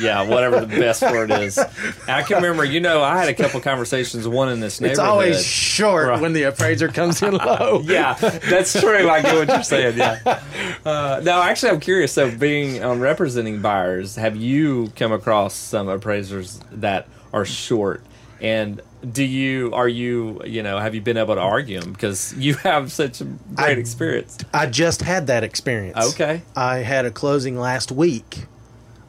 yeah, whatever the best word is. I can remember, you know, I had a couple conversations, one in this neighborhood. It's always short right. when the appraiser comes in low. yeah, that's true. I get what you're saying. Yeah. Uh, no, actually, I'm curious. So, being on um, representing buyers, have you come across some appraisers that are short? And do you are you you know have you been able to argue them? Because you have such a great I, experience. I just had that experience. Okay. I had a closing last week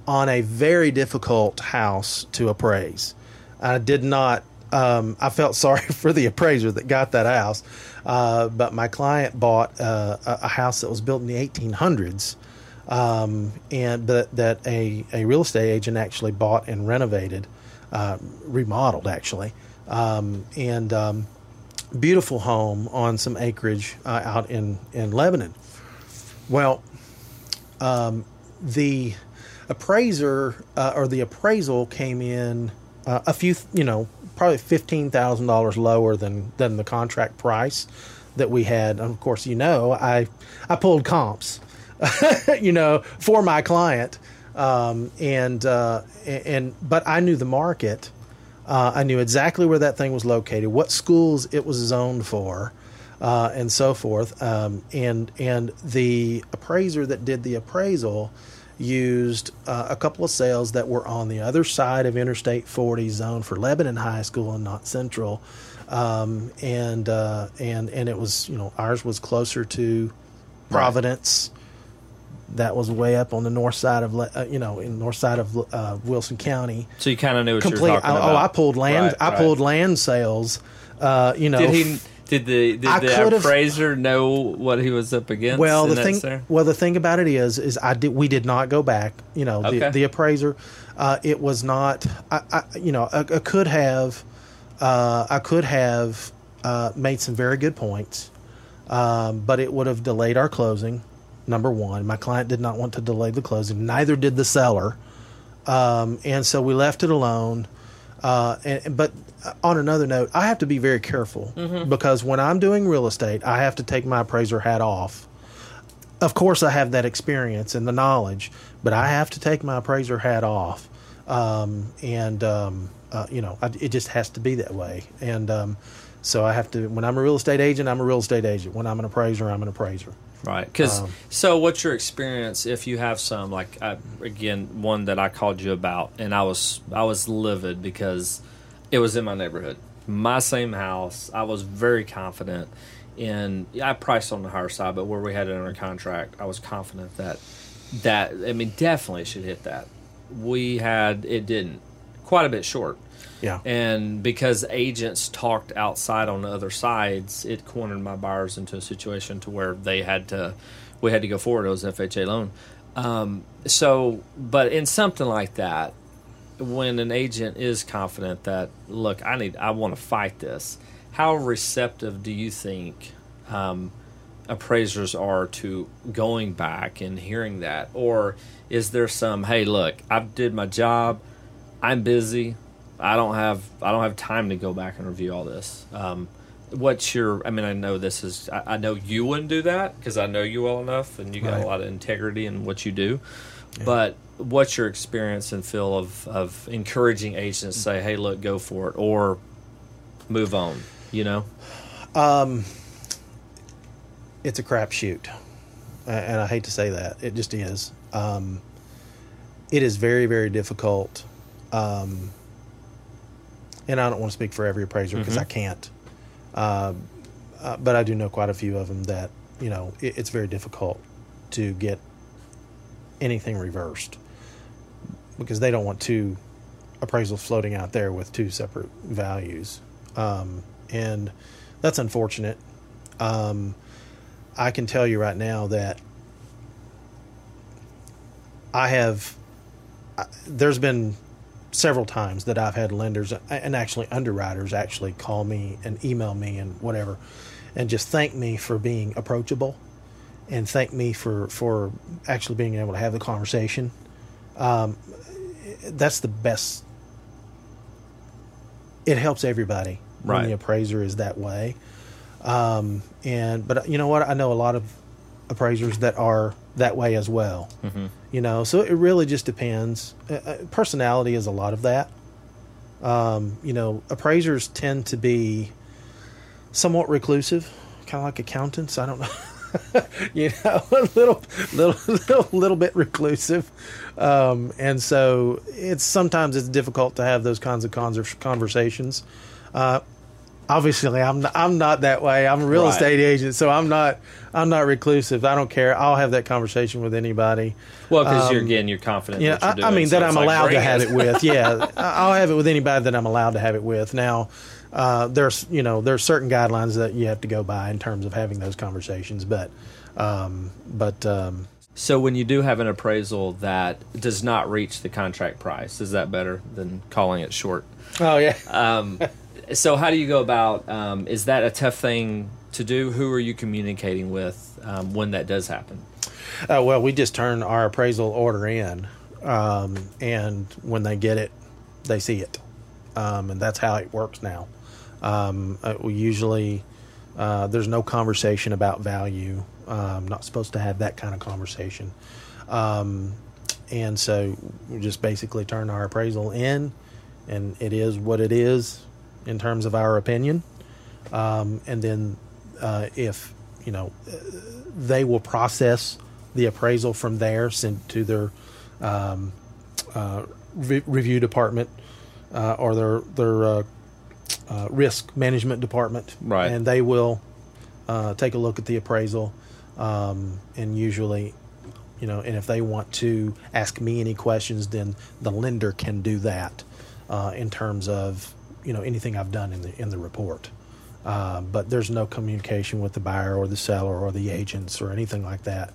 on a very difficult house to appraise. I did not um, i felt sorry for the appraiser that got that house uh, but my client bought uh, a house that was built in the 1800s um, and that, that a, a real estate agent actually bought and renovated uh, remodeled actually um, and um, beautiful home on some acreage uh, out in in Lebanon. Well, um, the appraiser uh, or the appraisal came in uh, a few, you know, probably fifteen thousand dollars lower than than the contract price that we had. And of course, you know, I I pulled comps, you know, for my client, um, and uh, and but I knew the market uh, I knew exactly where that thing was located, what schools it was zoned for, uh, and so forth. Um, and and the appraiser that did the appraisal used uh, a couple of sales that were on the other side of Interstate 40 zone for Lebanon High School and not Central. Um, and uh, and and it was you know ours was closer to Providence. That was way up on the north side of uh, you know in north side of uh, Wilson County. So you kind of knew what Complete, you were talking I, about. Oh, I pulled land. Right, I right. pulled land sales. Uh, you know, did he? Did the did I the appraiser know what he was up against? Well, the thing well the thing about it is is I did we did not go back. You know, okay. the, the appraiser. Uh, it was not. I, I you know I, I could have. Uh, I could have uh, made some very good points, um, but it would have delayed our closing number one. My client did not want to delay the closing, neither did the seller. Um, and so we left it alone. Uh, and, but on another note, I have to be very careful mm-hmm. because when I'm doing real estate, I have to take my appraiser hat off. Of course, I have that experience and the knowledge, but I have to take my appraiser hat off. Um, and, um, uh, you know, I, it just has to be that way. And um, so I have to, when I'm a real estate agent, I'm a real estate agent. When I'm an appraiser, I'm an appraiser. Right. Because um, so, what's your experience if you have some like I, again one that I called you about, and I was I was livid because it was in my neighborhood, my same house. I was very confident in. I priced on the higher side, but where we had it under contract, I was confident that that I mean definitely should hit that. We had it didn't quite a bit short. Yeah. And because agents talked outside on the other sides, it cornered my buyers into a situation to where they had to, we had to go forward. It was FHA loan. Um, so, but in something like that, when an agent is confident that, look, I need, I want to fight this, how receptive do you think um, appraisers are to going back and hearing that? Or is there some, hey, look, I did my job, I'm busy, I don't have I don't have time to go back and review all this. Um, what's your? I mean, I know this is. I, I know you wouldn't do that because I know you well enough, and you got right. a lot of integrity in what you do. But what's your experience and feel of, of encouraging agents to say, hey, look, go for it, or move on, you know? it's a crapshoot, and I hate to say that. It just is. Um, it is very, very difficult. Um, and I don't want to speak for every appraiser because I can't. Um, uh, but I do know quite a few of them that you know it, it's very difficult to get anything reversed because they don't want two appraisals floating out there with two separate values, um, and that's unfortunate. Um, I can tell you right now that I have. I- There's been several times that I've had lenders and actually underwriters actually call me and email me and whatever, and just thank me for being approachable, and thank me for for actually being able to have the conversation. Um, that's the best. It helps everybody when Right. the appraiser is that way. Um, and but you know what? I know a lot of appraisers that are that way as well. Mm-hmm. You know, so it really just depends. Uh, uh, personality is a lot of that. Um, you know, appraisers tend to be somewhat reclusive, kind of like accountants. I don't know. you know, a little, little, little, little bit reclusive, um, and so it's sometimes it's difficult to have those kinds of conver- conversations. Uh, obviously, I'm not, I'm not that way. I'm a real Right. estate agent, so I'm not I'm not reclusive. I don't care. I'll have that conversation with anybody. Well, because you're Um, again, you're confident. Yeah, you're I, I mean so that I'm like, allowed to have it with. Yeah, I'll have it with anybody that I'm allowed to have it with. Now, uh, there's you know there's certain guidelines that you have to go by in terms of having those conversations, but um, but um, So when you do have an appraisal that does not reach the contract price, is that better than calling it short? oh yeah, Um, so how do you go about? Um, is that a tough thing to do? Who are you communicating with um, when that does happen? Uh, well, we just turn our appraisal order in, um, and when they get it, they see it, um, and that's how it works now. Um, uh, we usually uh, there's no conversation about value. Um, not supposed to have that kind of conversation, and so we just basically turn our appraisal in, and it is what it is in terms of our opinion. Um, and then uh, if you know they will process the appraisal from there, sent to their um, uh, re- review department uh, or their their uh, uh, risk management department, Right. And they will uh, take a look at the appraisal, um, and usually, you know, and if they want to ask me any questions, then the lender can do that uh, in terms of you know anything I've done in the in the report. Uh, but there's no communication with the buyer or the seller or the agents or anything like that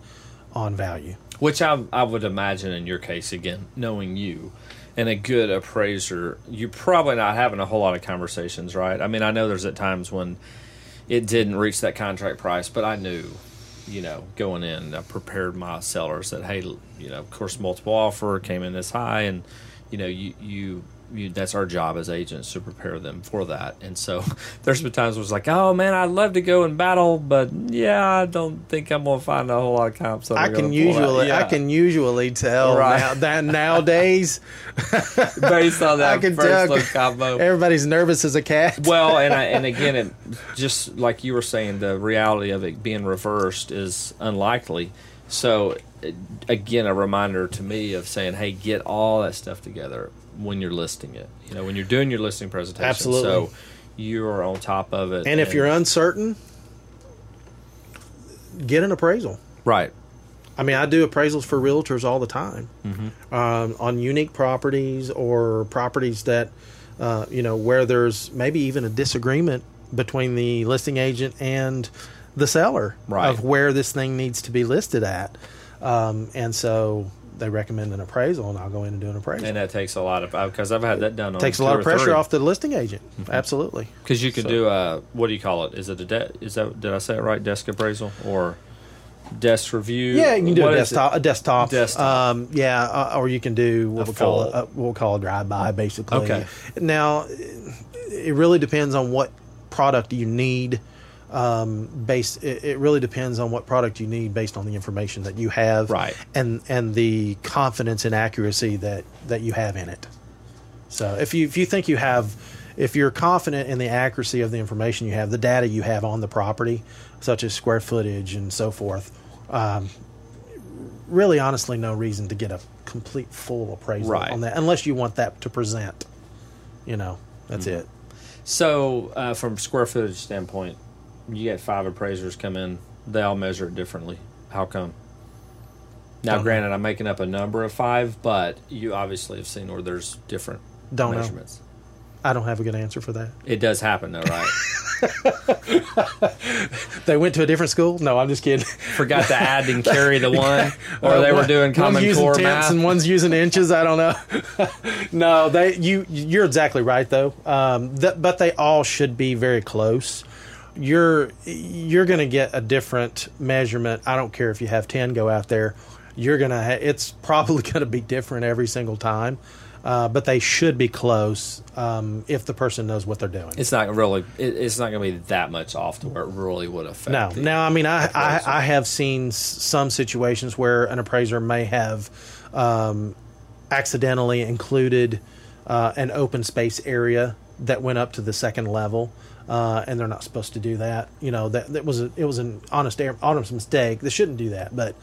on value. Which I, I would imagine in your case, again, knowing you and a good appraiser, you're probably not having a whole lot of conversations, right? I mean, I know there's at times when it didn't reach that contract price, but I knew, you know, going in, I prepared my sellers that, hey, you know, of course, multiple offer came in this high, and, you know, you, you, you, that's our job as agents to prepare them for that. And so there's been times where it's like, oh man, I'd love to go and battle, but yeah, I don't think I'm gonna find a whole lot of comps. I can pull that. usually I can usually tell Right. now, that nowadays based on that I can first tell look combo. everybody's nervous as a cat. well, and I, and again, it just like you were saying, the reality of it being reversed is unlikely. So, again, a reminder to me of saying, "Hey, get all that stuff together when you're listing it. You know, when you're doing your listing presentation. Absolutely. So you're on top of it. and if you're uncertain, get an appraisal. right, I mean, I do appraisals for realtors all the time Mm-hmm. um, on unique properties or properties that, uh, you know, where there's maybe even a disagreement between the listing agent and the seller Right. of where this thing needs to be listed at. Um, and so they recommend an appraisal, and I'll go in and do an appraisal. and that takes a lot of because I've had that done. on takes a lot of pressure three. off the listing agent. Absolutely. Because you could So- do a what do you call it? Is it a de- is that did I say it right? Desk appraisal or desk review? Yeah, you can do a is it? desktop. A desktop. Desktop. Um, yeah, uh, or you can do what A we call full- a, what we'll call a drive-by, basically. Okay. Now, it really depends on what product you need. Um, based. It, it really depends on what product you need based on the information that you have, Right. And and the confidence and accuracy that that you have in it. So if you if you think you have, if you're confident in the accuracy of the information you have, the data you have on the property, such as square footage and so forth, um, really honestly no reason to get a complete full appraisal Right. on that unless you want that to present. You know, that's Mm-hmm. it. So, uh, from square footage standpoint, you get five appraisers come in. They all measure it differently. How come? Now, Don't know. granted, I'm making up a number of five, but you obviously have seen where there's different Don't know. measurements. I don't have a good answer for that. It does happen, though, right? They went to a different school? No, I'm just kidding. Forgot to add and carry the one, or they were doing one's common using core tenths math. and one's using inches. I don't know. no, they you you're exactly right though. Um, that, but they all should be very close. You're you're going to get a different measurement. I don't care if you have ten go out there. You're gonna. Ha- it's probably going to be different every single time. Uh, but they should be close um, if the person knows what they're doing. It's not really. It, it's not going to be that much off to where it really would affect. No, the- now I mean I, I. I have seen some situations where an appraiser may have um, accidentally included uh, an open space area that went up to the second level, uh, and they're not supposed to do that. You know that that was a, it was an honest air- honest mistake. They shouldn't do that, but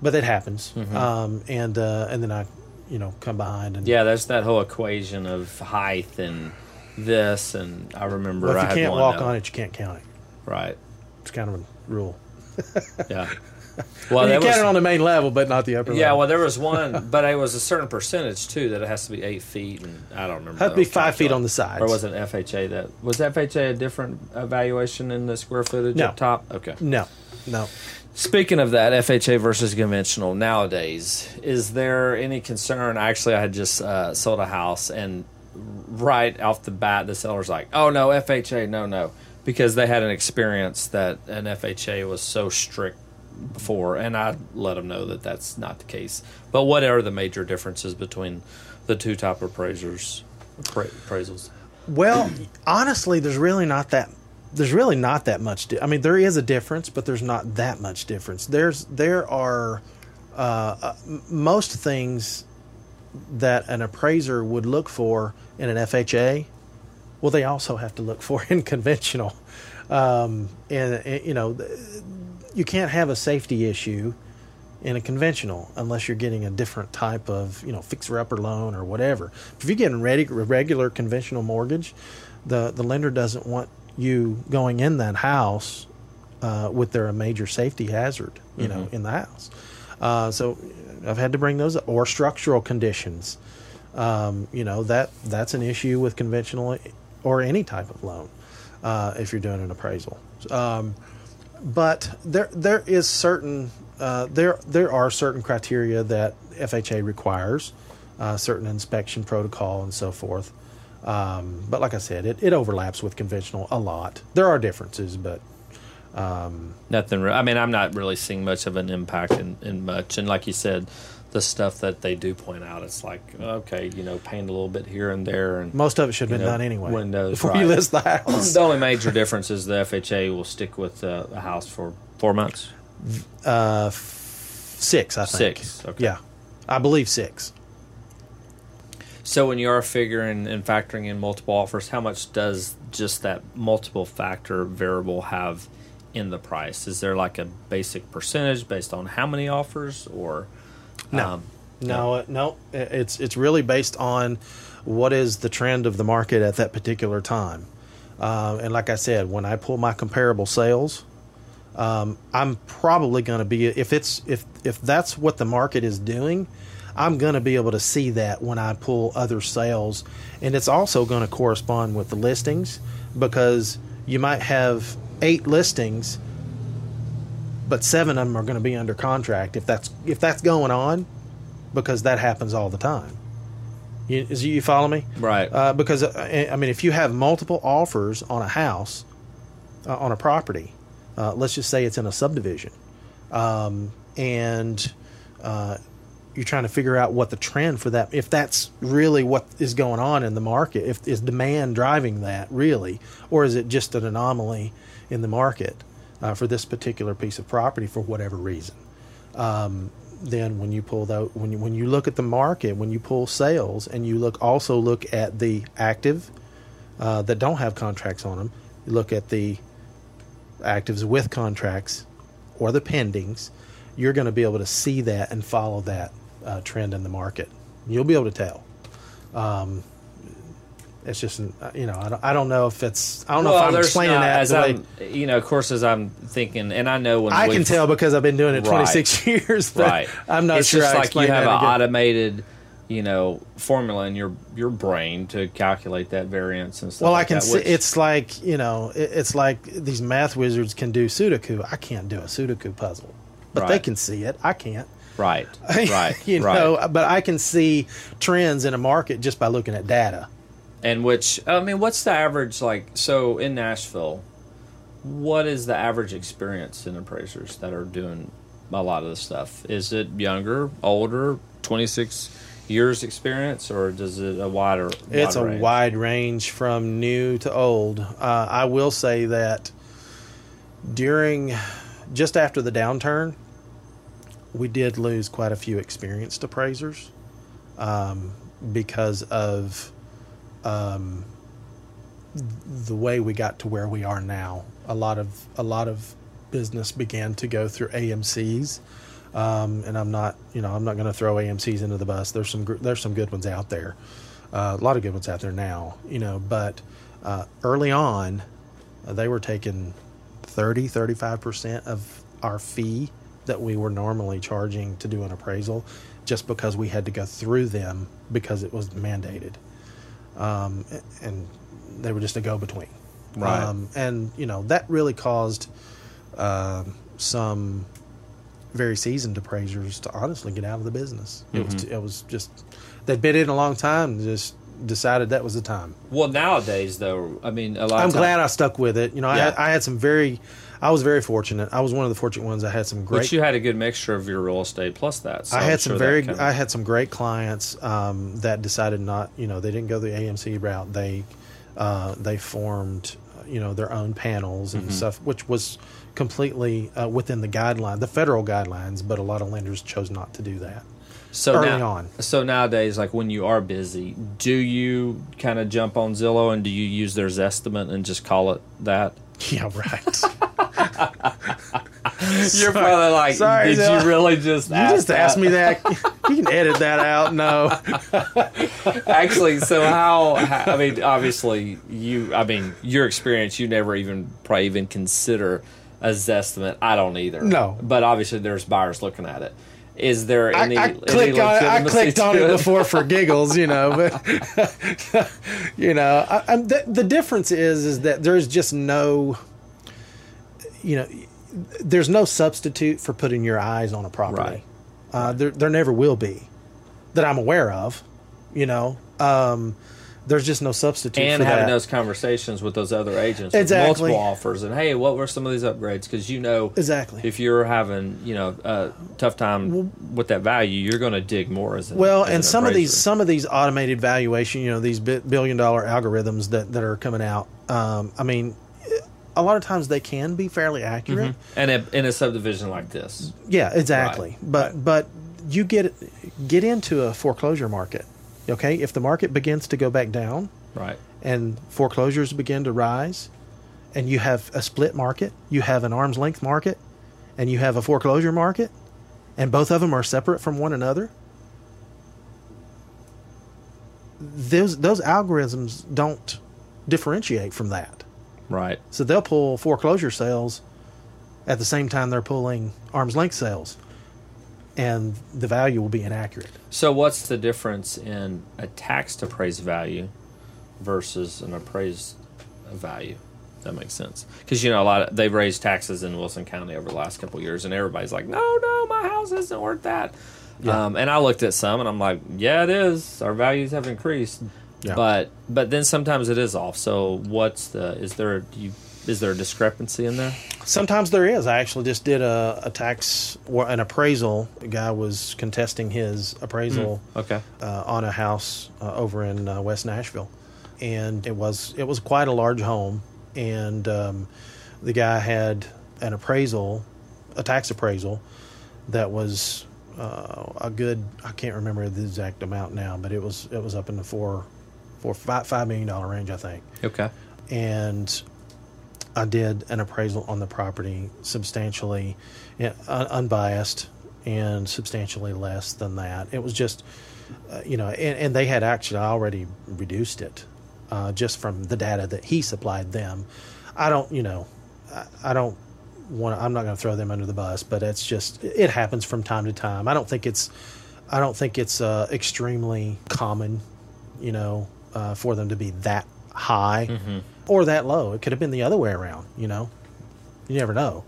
but it happens. Mm-hmm. Um, and uh, and then I you know come behind and Yeah, there's that whole equation of height and this, and I remember well, I if you had can't walk on it, you can't count it. Right. It's kind of a rule. Yeah. Well, you was, it on the main level, but not the upper yeah. level. Well, there was one, but it was a certain percentage too that it has to be eight feet, and I don't remember. To be off the top five feet on the sides. Or was it FHA that was FHA a different evaluation in the square footage No. up top? Okay. no, no. Speaking of that, FHA versus conventional nowadays, is there any concern? Actually, I had just uh, sold a house, and right off the bat, the seller's like, "Oh no, FHA, no, no," because they had an experience that an FHA was so strict before, and I let them know that that's not the case. But what are the major differences between the two type of appraisers appra- appraisals? Well, honestly, there's really not that. There's really not that much. Di- I mean, there is a difference, but there's not that much difference. There's there are uh, uh, most things that an appraiser would look for in an FHA. Well, they also have to look for in conventional, um, and, and you know, you can't have a safety issue in a conventional unless you're getting a different type of you know fixer upper loan or whatever. If you're getting ready, a regular conventional mortgage, the the lender doesn't want you going in that house uh, with there a major safety hazard, you know, in the house. Uh, so I've had to bring those up. or structural conditions. Um, you know that that's an issue with conventional or any type of loan uh, if you're doing an appraisal. Um, but there there is certain uh, there there are certain criteria that FHA requires, uh, certain inspection protocol and so forth. Um, but like I said, it, it overlaps with conventional a lot. There are differences, but Nothing. Re- I mean, I'm not really seeing much of an impact in, in much. And like you said, the stuff that they do point out, it's like okay, you know, paint a little bit here and there, and most of it should have been know, done anyway. windows, before right. you list the house. the only major difference is the FHA will stick with uh, a house for four months. Uh, f- six, I think. Six, okay. Yeah, I believe six. So when you are figuring and factoring in multiple offers, how much does just that multiple factor variable have in the price? Is there like a basic percentage based on how many offers, or No, um, no, uh, no. It's it's really based on what is the trend of the market at that particular time. Uh, and like I said, when I pull my comparable sales, um, I'm probably going to be if it's if if that's what the market is doing, I'm going to be able to see that when I pull other sales, and it's also going to correspond with the listings because you might have eight listings, but seven of them are going to be under contract if that's if that's going on, because that happens all the time. You, is you follow me? right? Uh, because uh, I mean, if you have multiple offers on a house, uh, on a property, uh, let's just say it's in a subdivision, um, and uh, you're trying to figure out what the trend for that if that's really what is going on in the market if is demand driving that really or is it just an anomaly in the market uh, for this particular piece of property for whatever reason um, then when you pull that when you, when you look at the market when you pull sales and you look also look at the active uh, that don't have contracts on them you look at the actives with contracts or the pendings you're going to be able to see that and follow that uh, trend in the market. You'll be able to tell. Um, it's just, uh, you know, I don't, I don't know if it's, I don't know if I'm explaining not- that. as I'm, you know, of course, as I'm thinking, and I know when I can tell because I've been doing it Right. 26 years. But right. I'm not it's sure just I like you have an automated, you know, formula in your your brain to calculate that variance and stuff. Well, like I can that, see. which- It's like you know, it, it's like these math wizards can do Sudoku. I can't do a Sudoku puzzle, but they can see it. I can't. right, right, you right. know, but I can see trends in a market just by looking at data. And which I mean, what's the average like? So in Nashville, what is the average experience in appraisers that are doing a lot of this stuff? Is it younger, older, twenty six years experience, or does it a wider? It's a range? wide range from new to old. Uh, I will say that during just after the downturn, we did lose quite a few experienced appraisers um, because of um, the way we got to where we are now. A lot of a lot of business began to go through AMC's. Um, and I'm not, you know, I'm not going to throw AMC's into the bus. There's some, there's some good ones out there, uh, a lot of good ones out there now, you know. But uh, early on, uh, they were taking 30, 35 percent of our fee that we were normally charging to do an appraisal, just because we had to go through them because it was mandated, um, and they were just a go-between. Right. Um, and you know that really caused um some very seasoned appraisers to honestly get out of the business. It was it was just they'd been in a long time, and just decided that was the time. Well, nowadays though, I mean, a lot. I'm glad I stuck with it. You know, Yeah. had, I had some very, I was very fortunate. I was one of the fortunate ones. I had some great. But you had a good mixture of your real estate plus that. So I I'm had some sure very, kinda- I had some great clients um, that decided not, you know, they didn't go the AMC route. They, uh, they formed, you know, their own panels Mm-hmm. and stuff, which was completely uh, within the guideline, the federal guidelines. But a lot of lenders chose not to do that. so early now, on. So nowadays, like when you are busy, do you kind of jump on Zillow and do you use their Zestimate and just call it that? Yeah, right. You're probably like, Sorry, did you really just? you just asked me that. you can edit that out. No. Actually, so how, how? I mean, obviously, you. I mean, your experience. You never even probably even consider a Zestimate. I don't either. No. but obviously, there's buyers looking at it. Is there any? I any clicked on it. I clicked on it before for giggles, you know. But you know, I, the, the difference is is that there's just no, you know, there's no substitute for putting your eyes on a property. Right. Uh, there, there never will be, that I'm aware of. You know, um, there's just no substitute and having that. those conversations with those other agents Exactly. with multiple offers and hey what were some of these upgrades because you know Exactly. if you're having you know a tough time with that value you're going to dig more as an, Well, as and an some of these some of these automated valuation, you know, these bi- billion dollar algorithms that that are coming out. Um, I mean, a lot of times they can be fairly accurate. and a, in a subdivision like this Yeah, exactly. Right, But right. but you get get into a foreclosure market. Okay, if the market begins to go back down right and foreclosures begin to rise, and you have a split market, you have an arm's length market, and you have a foreclosure market, and both of them are separate from one another. Those those algorithms don't differentiate from that. right So they'll pull foreclosure sales at the same time they're pulling arm's length sales, and the value will be inaccurate. so what's the difference in a taxed appraised value versus an appraised value that makes sense because you know a lot of they've raised taxes in wilson county over the last couple of years and everybody's like no no my house isn't worth that Yeah. um, and i looked at some and i'm like yeah it is our values have increased Yeah. but but then sometimes it is off so what's the is there do you is there a discrepancy in there? Sometimes there is. I actually just did a, a tax or an appraisal. A guy was contesting his appraisal Okay. uh, on a house uh, over in uh, West Nashville, and it was it was quite a large home, and um, the guy had an appraisal, a tax appraisal, that was uh, a good. I can't remember the exact amount now, but it was it was up in the four, four five five million dollar range, I think Okay. and I did an appraisal on the property substantially un- unbiased and substantially less than that. It was just, uh, you know, and, and they had actually already reduced it uh, just from the data that he supplied them. I don't, you know, I, I don't want. I'm not going to throw them under the bus, but it's just it happens from time to time. I don't think it's, I don't think it's uh, extremely common, you know, uh, for them to be that high or that low. It could have been the other way around, you know. You never know.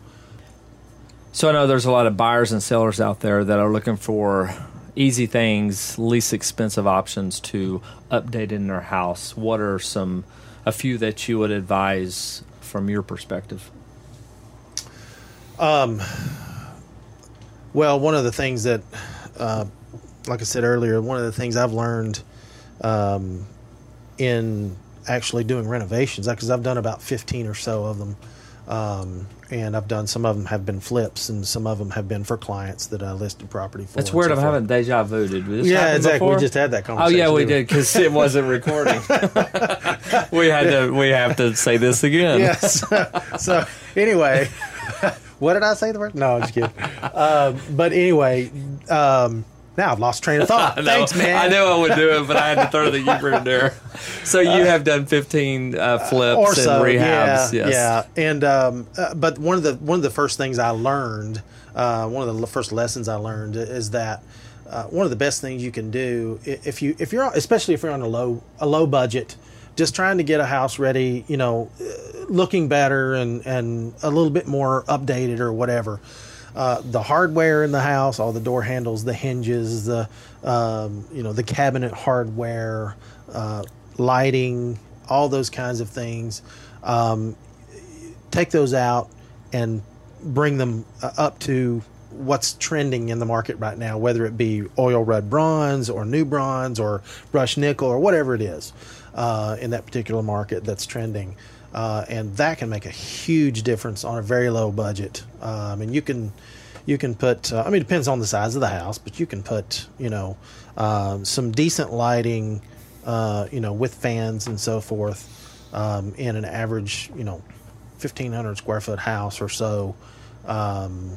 So I know there's a lot of buyers and sellers out there that are looking for easy things, least expensive options to update in their house. What are some, a few that you would advise from your perspective? Um, Well, one of the things that, uh, like I said earlier, one of the things I've learned um, in actually doing renovations, because I've done about 15 or so of them. Um, and I've done some of them have been flips, and some of them have been for clients that I listed property for. It's weird. so I'm having deja vu. Did Yeah, exactly. before? We just had that conversation. Oh yeah, we didn't because it wasn't recording. we had to. We have to say this again. yes. so anyway, what did I say the word? No, I'm just kidding. Um, but anyway, um, now I've lost train of thought. Know, Thanks, man. I knew I would do it, but I had to throw the Uber in there. So you have done 15 uh, flips or and rehabs. yeah, yes. yeah. And um, uh, but one of the one of the first things I learned, uh, one of the first lessons I learned is that uh, one of the best things you can do if you if you're especially if you're on a low a low budget, just trying to get a house ready, you know, uh, looking better and and a little bit more updated or whatever. Uh, the hardware in the house, all the door handles, the hinges, the um, you know the cabinet hardware, uh, lighting, all those kinds of things. Um, take those out and bring them uh, up to what's trending in the market right now, whether it be oil rubbed bronze or new bronze or brushed nickel or whatever it is uh, in that particular market that's trending. Uh, and that can make a huge difference on a very low budget. Um, and you can you can put uh, I mean it depends on the size of the house, but you can put you know um, some decent lighting, uh, you know, with fans and so forth um, in an average you know 1500 square foot house or so. Um,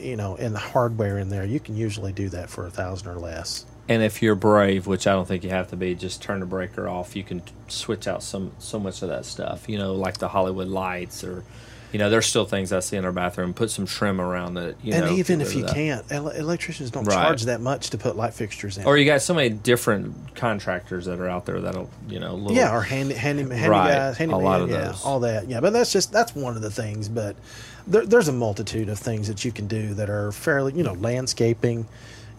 you know, and the hardware in there, you can usually do that for a thousand or less. And if you're brave, which I don't think you have to be, just turn the breaker off. You can switch out some so much of that stuff. You know, like the Hollywood lights, or you know, there's still things I see in our bathroom. Put some trim around it. You know. and know, even if you can't, ele- electricians don't Right. charge that much to put light fixtures in. or you got so many different contractors that are out there that'll you know little, yeah, or handy, handy, handy Right, guys, handy a lot of yeah, those. all that. Yeah, but that's just that's one of the things. But there, there's a multitude of things that you can do that are fairly, you know, landscaping.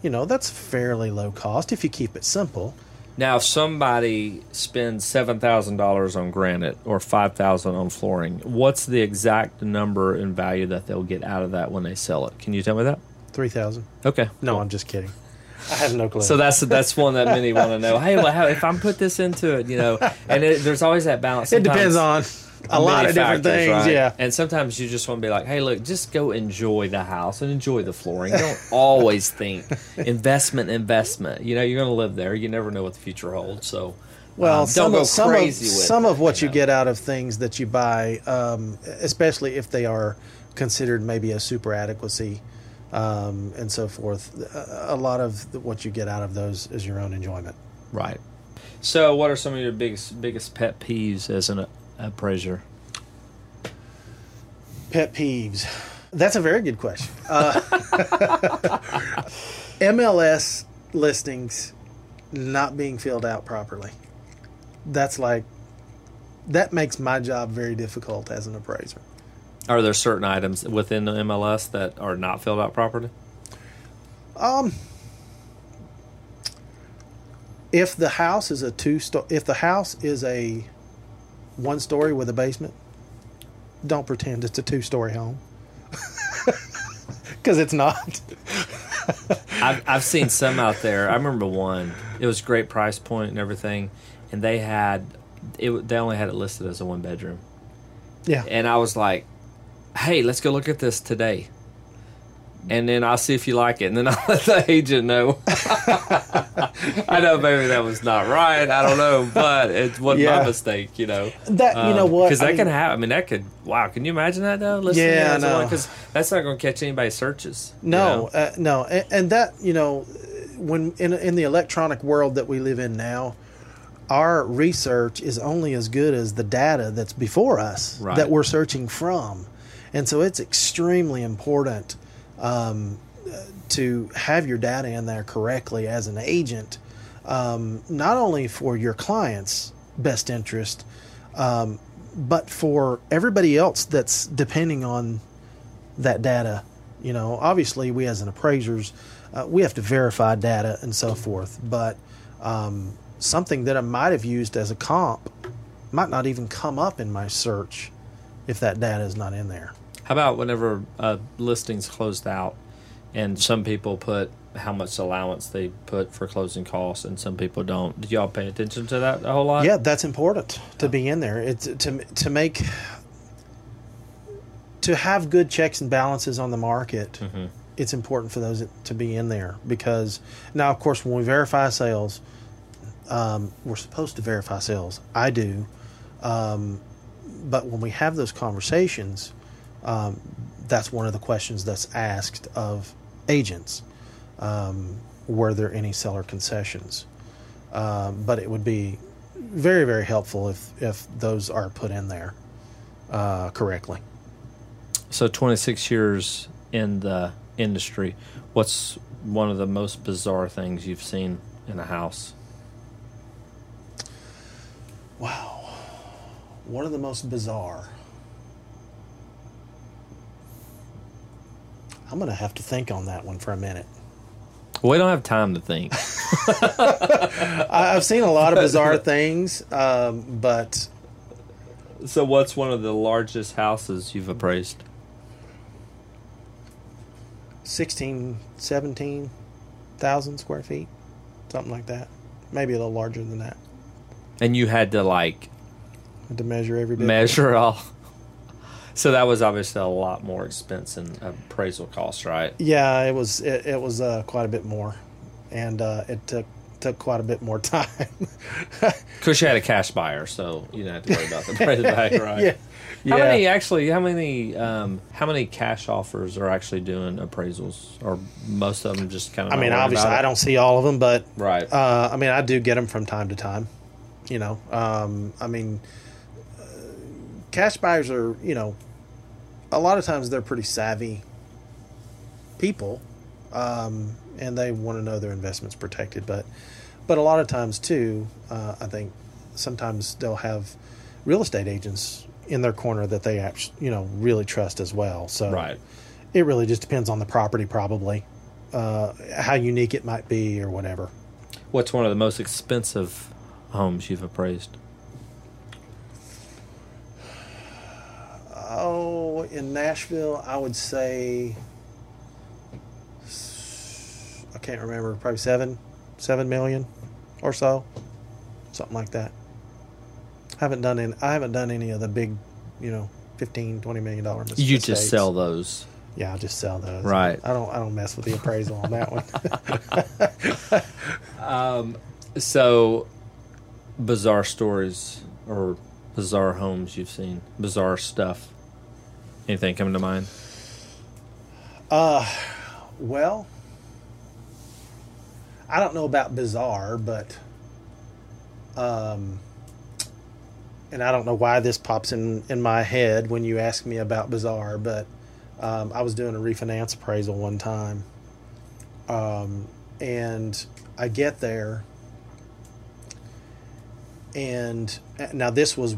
You know, that's fairly low cost if you keep it simple. Now, if somebody spends seven thousand dollars on granite or five thousand on flooring, what's the exact number in value that they'll get out of that when they sell it? Can you tell me that? Three thousand. Okay. No, cool. I'm just kidding. I have no clue. So that's that's one that many want to know. Hey, well, how, if I'm put this into it, you know, and it, there's always that balance. it depends on a lot many of different factors, things. right? Yeah. And sometimes you just want to be like, hey, look, just go enjoy the house and enjoy the flooring. Don't always think investment, investment. You know, you're going to live there. You never know what the future holds. So, Well, um, some don't go of, some crazy of, with some it, of what you, know. get out of things that you buy, um, especially if they are considered maybe a super adequacy um, and so forth. A a lot of what you get out of those is your own enjoyment. Right. So, what are some of your biggest biggest pet peeves as an appraiser? Pet peeves. That's a very good question. Uh, MLS listings not being filled out properly. That's like that makes my job very difficult as an appraiser. Are there certain items within the MLS that are not filled out properly? Um, if the house is a two sto- if the house is a one story with a basement, don't pretend it's a two story home because it's not. I've, I've seen some out there. I remember one. It was great price point and everything, and they had it. They only had it listed as a one bedroom, Yeah. and I was like, "Hey, let's go look at this today." And then I'll see if you like it, and then I'll let the agent know. I know maybe that was not right. I don't know, but it wasn't Yeah. my mistake, you know. That you know what? Because that can happen. I mean, that could. Wow, can you imagine that though? Listening Yeah, I as a one- know. 'cause that's not going to catch anybody's searches. you No, know? uh, no, and, and that you know, when in in the electronic world that we live in now, our research is only as good as the data that's before us Right. that we're searching from, and so it's extremely important um, to have your data in there correctly as an agent, um, not only for your client's best interest, um, but for everybody else that's depending on that data. You know, obviously, we as an appraisers, uh, we have to verify data and so forth. But um, something that I might have used as a comp might not even come up in my search if that data is not in there. How about whenever a listing's closed out, and some people put how much allowance they put for closing costs, and some people don't. Do y'all pay attention to that a whole lot? Yeah, that's important to be in there. It's to to make to have good checks and balances on the market. It's important for those to be in there because now, of course, when we verify sales, um, we're supposed to verify sales. I do, um, but when we have those conversations, um, that's one of the questions that's asked of agents. Um, were there any seller concessions? Um, but it would be very very helpful if if those are put in there uh, correctly. So 26 years in the industry, what's one of the most bizarre things you've seen in a house? Wow, one of the most bizarre. I'm gonna have to think on that one for a minute. We don't have time to think. I, I've seen a lot of bizarre things, um, but so, what's one of the largest houses you've appraised? 16, 17,000 square feet, something like that. Maybe a little larger than that. And you had to like Had To measure every bit. measure all. So that was obviously a lot more expense and appraisal cost, right? Yeah, it was it, it was uh, quite a bit more, and uh, it took took quite a bit more time. Because you had a cash buyer, so you didn't have to worry about the price back, right? yeah, How yeah. many actually? How many? Um, how many cash offers are actually doing appraisals, or most of them just kind of? I mean, obviously, I don't see all of them, but Right. uh, I mean, I do get them from time to time. You know, um, I mean, uh, cash buyers are you know, a lot of times they're pretty savvy people, um, and they want to know their investments protected. But but a lot of times too, uh, I think sometimes they'll have real estate agents in their corner that they actually you know really trust as well. So right. it really just depends on the property, probably, uh, how unique it might be, or whatever. What's one of the most expensive homes you've appraised? Oh, in Nashville, I would say I can't remember, probably seven, seven million or so, something like that. I haven't done any. I haven't done any of the big, you know, 15 20 million dollar. mis- You just sell those. Yeah, I just sell those. Right. I don't. I don't mess with the appraisal on that one. um, So, bizarre stories or bizarre homes you've seen, bizarre stuff. Anything coming to mind? Uh, Well, I don't know about bizarre, but um, and I don't know why this pops in in my head when you ask me about bizarre, but um, I was doing a refinance appraisal one time, um, and I get there, and uh, now this was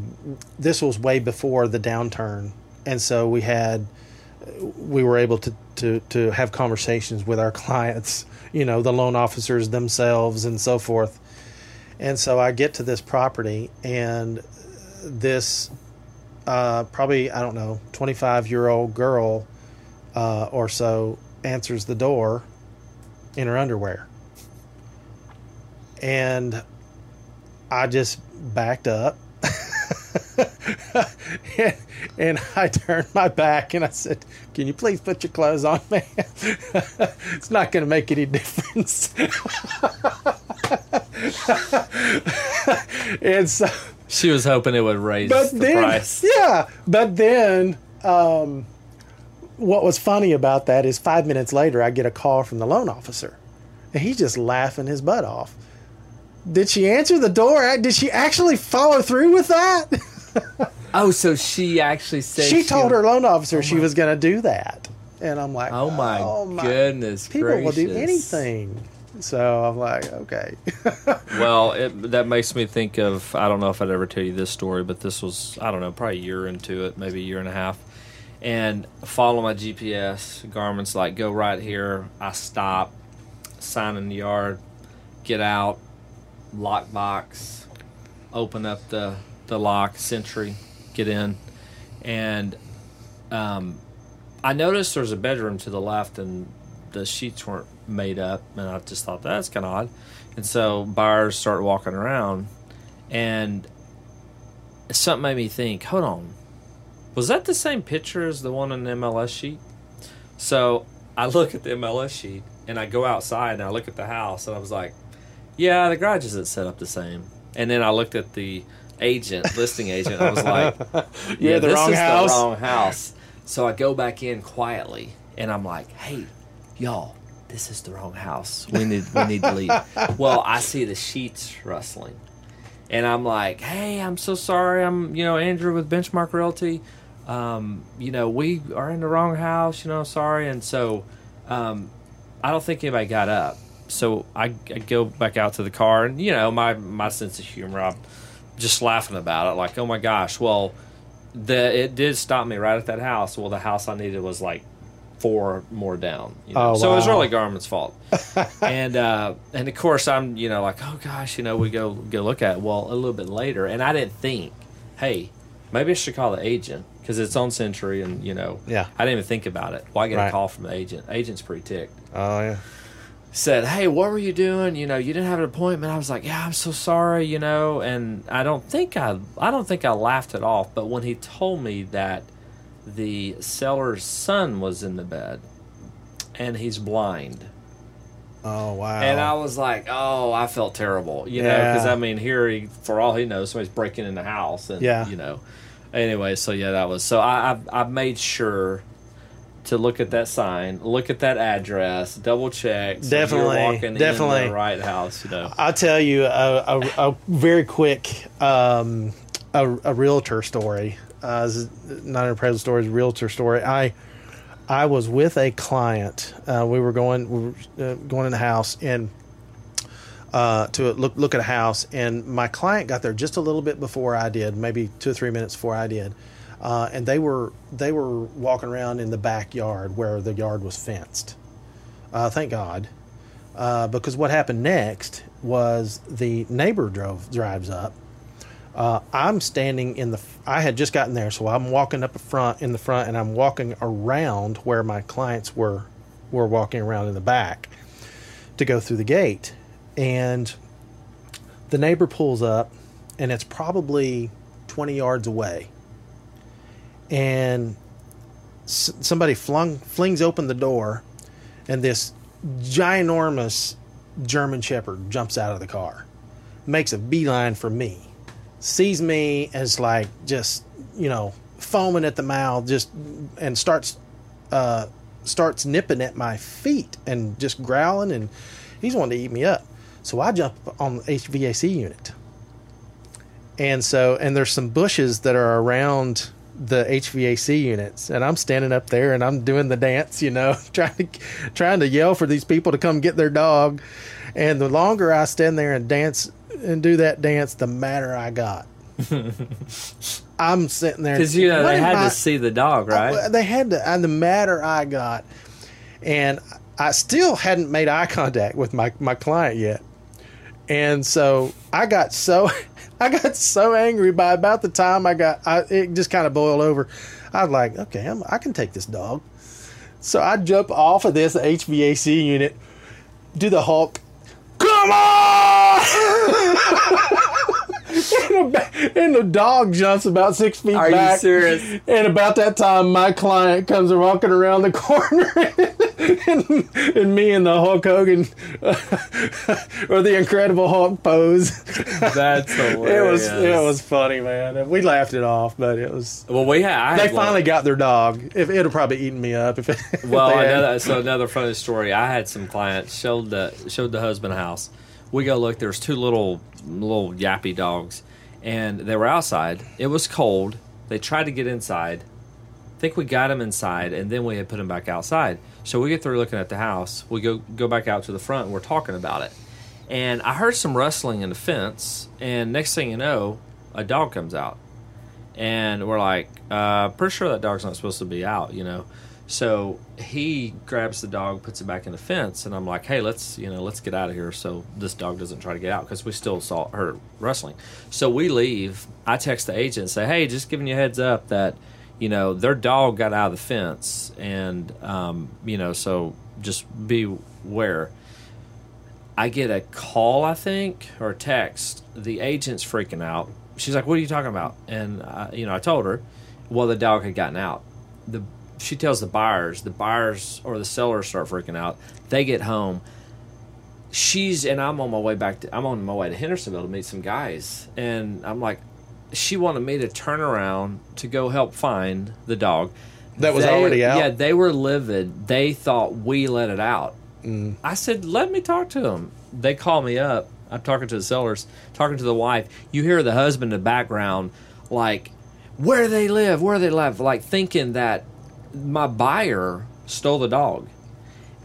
this was way before the downturn, and so we had we were able to, to, to have conversations with our clients, you know, the loan officers themselves and so forth. And so I get to this property and this uh, probably I don't know, twenty five year old girl uh, or so answers the door in her underwear, and I just backed up. and, and I turned my back and I said, Can you please put your clothes on, man? it's not going to make any difference. and so, She was hoping it would raise but the then, price. yeah, but then, um, what was funny about that is five minutes later, I get a call from the loan officer, and he's just laughing his butt off. Did she answer the door? Did she actually follow through with that? Oh, so she actually said she told her loan officer oh she was going to do that, and I'm like, Oh my, oh goodness people will do anything. So I'm like, okay, Well, it, that makes me think of I don't know if I'd ever tell you this story, but this was I don't know probably a year into it, maybe a year and a half, and follow my GPS. Garmin's like go right here. I stop, sign in the yard, get out, lock box, open up the the lock, Sentry, get in, and um, I noticed there's a bedroom to the left and the sheets weren't made up, and I just thought that's kind of odd. And so buyers start walking around, and something made me think, hold on, was that the same picture as the one on the MLS sheet? So I look at the MLS sheet and I go outside and I look at the house and I was like, yeah, the garage isn't set up the same. And then I looked at the agent, listing agent. I was like, You're the this wrong is house." the wrong house. So I go back in quietly and I'm like, hey, y'all, this is the wrong house. We need we need to leave. well, I see the sheets rustling. And I'm like, hey, I'm so sorry. I'm, you know, Andrew with Benchmark Realty. Um, you know, we are in the wrong house, you know, sorry. And so um, I don't think anybody got up. So I, I go back out to the car, and, you know, my, my sense of humor, I'm just laughing about it. Like, oh my gosh, well, the it did stop me right at that house. Well, the house I needed was like four more down. You know? Oh, so it was really Garmin's fault. and uh, and of course I'm you know like oh gosh you know we go go look at it. well a little bit later and I didn't think hey maybe I should call the agent because it's on Century and you know Yeah. I didn't even think about it. Well get Right. a call from the agent. Agent's pretty ticked oh yeah, said, "Hey, what were you doing? You know, you didn't have an appointment." I was like, "Yeah, I'm so sorry," you know, and I don't think I I don't think I laughed it off, but when he told me that the seller's son was in the bed and he's blind. oh wow, And I was like, "Oh, I felt terrible," you know, because I mean, here, he, for all he knows, somebody's breaking in the house, and Yeah. you know. Anyway, so yeah, that was so I I've, I've made sure to look at that sign, look at that address, double check. So Definitely, you're walking in definitely. the right house, you know. I'll tell you a, a, a very quick um, a, a realtor story. Uh, this is not an appraisal story, it's a realtor story. I I was with a client. Uh, we were going we were, uh, going in the house and uh, to look look at a house, and my client got there just a little bit before I did, maybe two or three minutes before I did. Uh, and they were they were walking around in the backyard where the yard was fenced. Uh, thank God, uh, because what happened next was the neighbor drove drives up. Uh, I'm standing in the. I had just gotten there, so I'm walking up the front in the front, and I'm walking around where my clients were were walking around in the back to go through the gate, and the neighbor pulls up, and it's probably 20 yards away, and s- somebody flung flings open the door, and this ginormous German Shepherd jumps out of the car, makes a beeline for me, sees me as like just you know foaming at the mouth, just and starts uh, starts nipping at my feet and just growling, and he's wanting to eat me up. So I jump on the HVAC unit, and so and there's some bushes that are around the HVAC units, and I'm standing up there and I'm doing the dance, you know, trying to trying to yell for these people to come get their dog. And the longer I stand there and dance and do that dance, the madder I got. I'm sitting there Because you know what they had I- to see the dog, right? well, They had to, and the madder I got, and I still hadn't made eye contact with my my client yet, and so I got so I got so angry by about the time I got, I, it just kind of boiled over. I was like, okay, I'm, I can take this dog. So I jump off of this HVAC unit, do the Hulk, come on! and, the, and the dog jumps about six feet Are back. you serious? And about that time, my client comes walking around the corner, and, and me and the Hulk Hogan uh, or the Incredible Hulk pose. That's It hilarious. was it was funny, man. We laughed it off, but it was. Well, we had. I They had one- finally got their dog. If it'd probably eaten me up if it. Well, they had. another, so another funny story. I had some clients showed the showed the husband a house. We go look. There's two little little yappy dogs, and they were outside. It was cold. They tried to get inside. I think we got them inside, and then we had put them back outside. So we get through looking at the house. We go go back out to the front, and we're talking about it. And I heard some rustling in the fence, and next thing you know, a dog comes out and we're like, uh, pretty sure that dog's not supposed to be out, you know. So he grabs the dog, puts it back in the fence, and I'm like, hey, let's you know, let's get out of here so this dog doesn't try to get out because we still saw her wrestling. So we leave. I text the agent and say, hey, just giving you a heads up that you know their dog got out of the fence, and um, you know, so just beware. I get a call, I think, or a text. The agent's freaking out. She's like, "What are you talking about?" And uh, you know, I told her, well, the dog had gotten out. The she tells the buyers, the buyers or the sellers start freaking out. They get home. She's and I'm on my way back. To, I'm on my way to Hendersonville to meet some guys, and I'm like, she wanted me to turn around to go help find the dog. That was They- already out? Yeah, they were livid. They thought we let it out. Mm. I said, let me talk to them. They call me up. I'm talking to the sellers, talking to the wife. You hear the husband in the background, like, where they live, where they live, like thinking that my buyer stole the dog.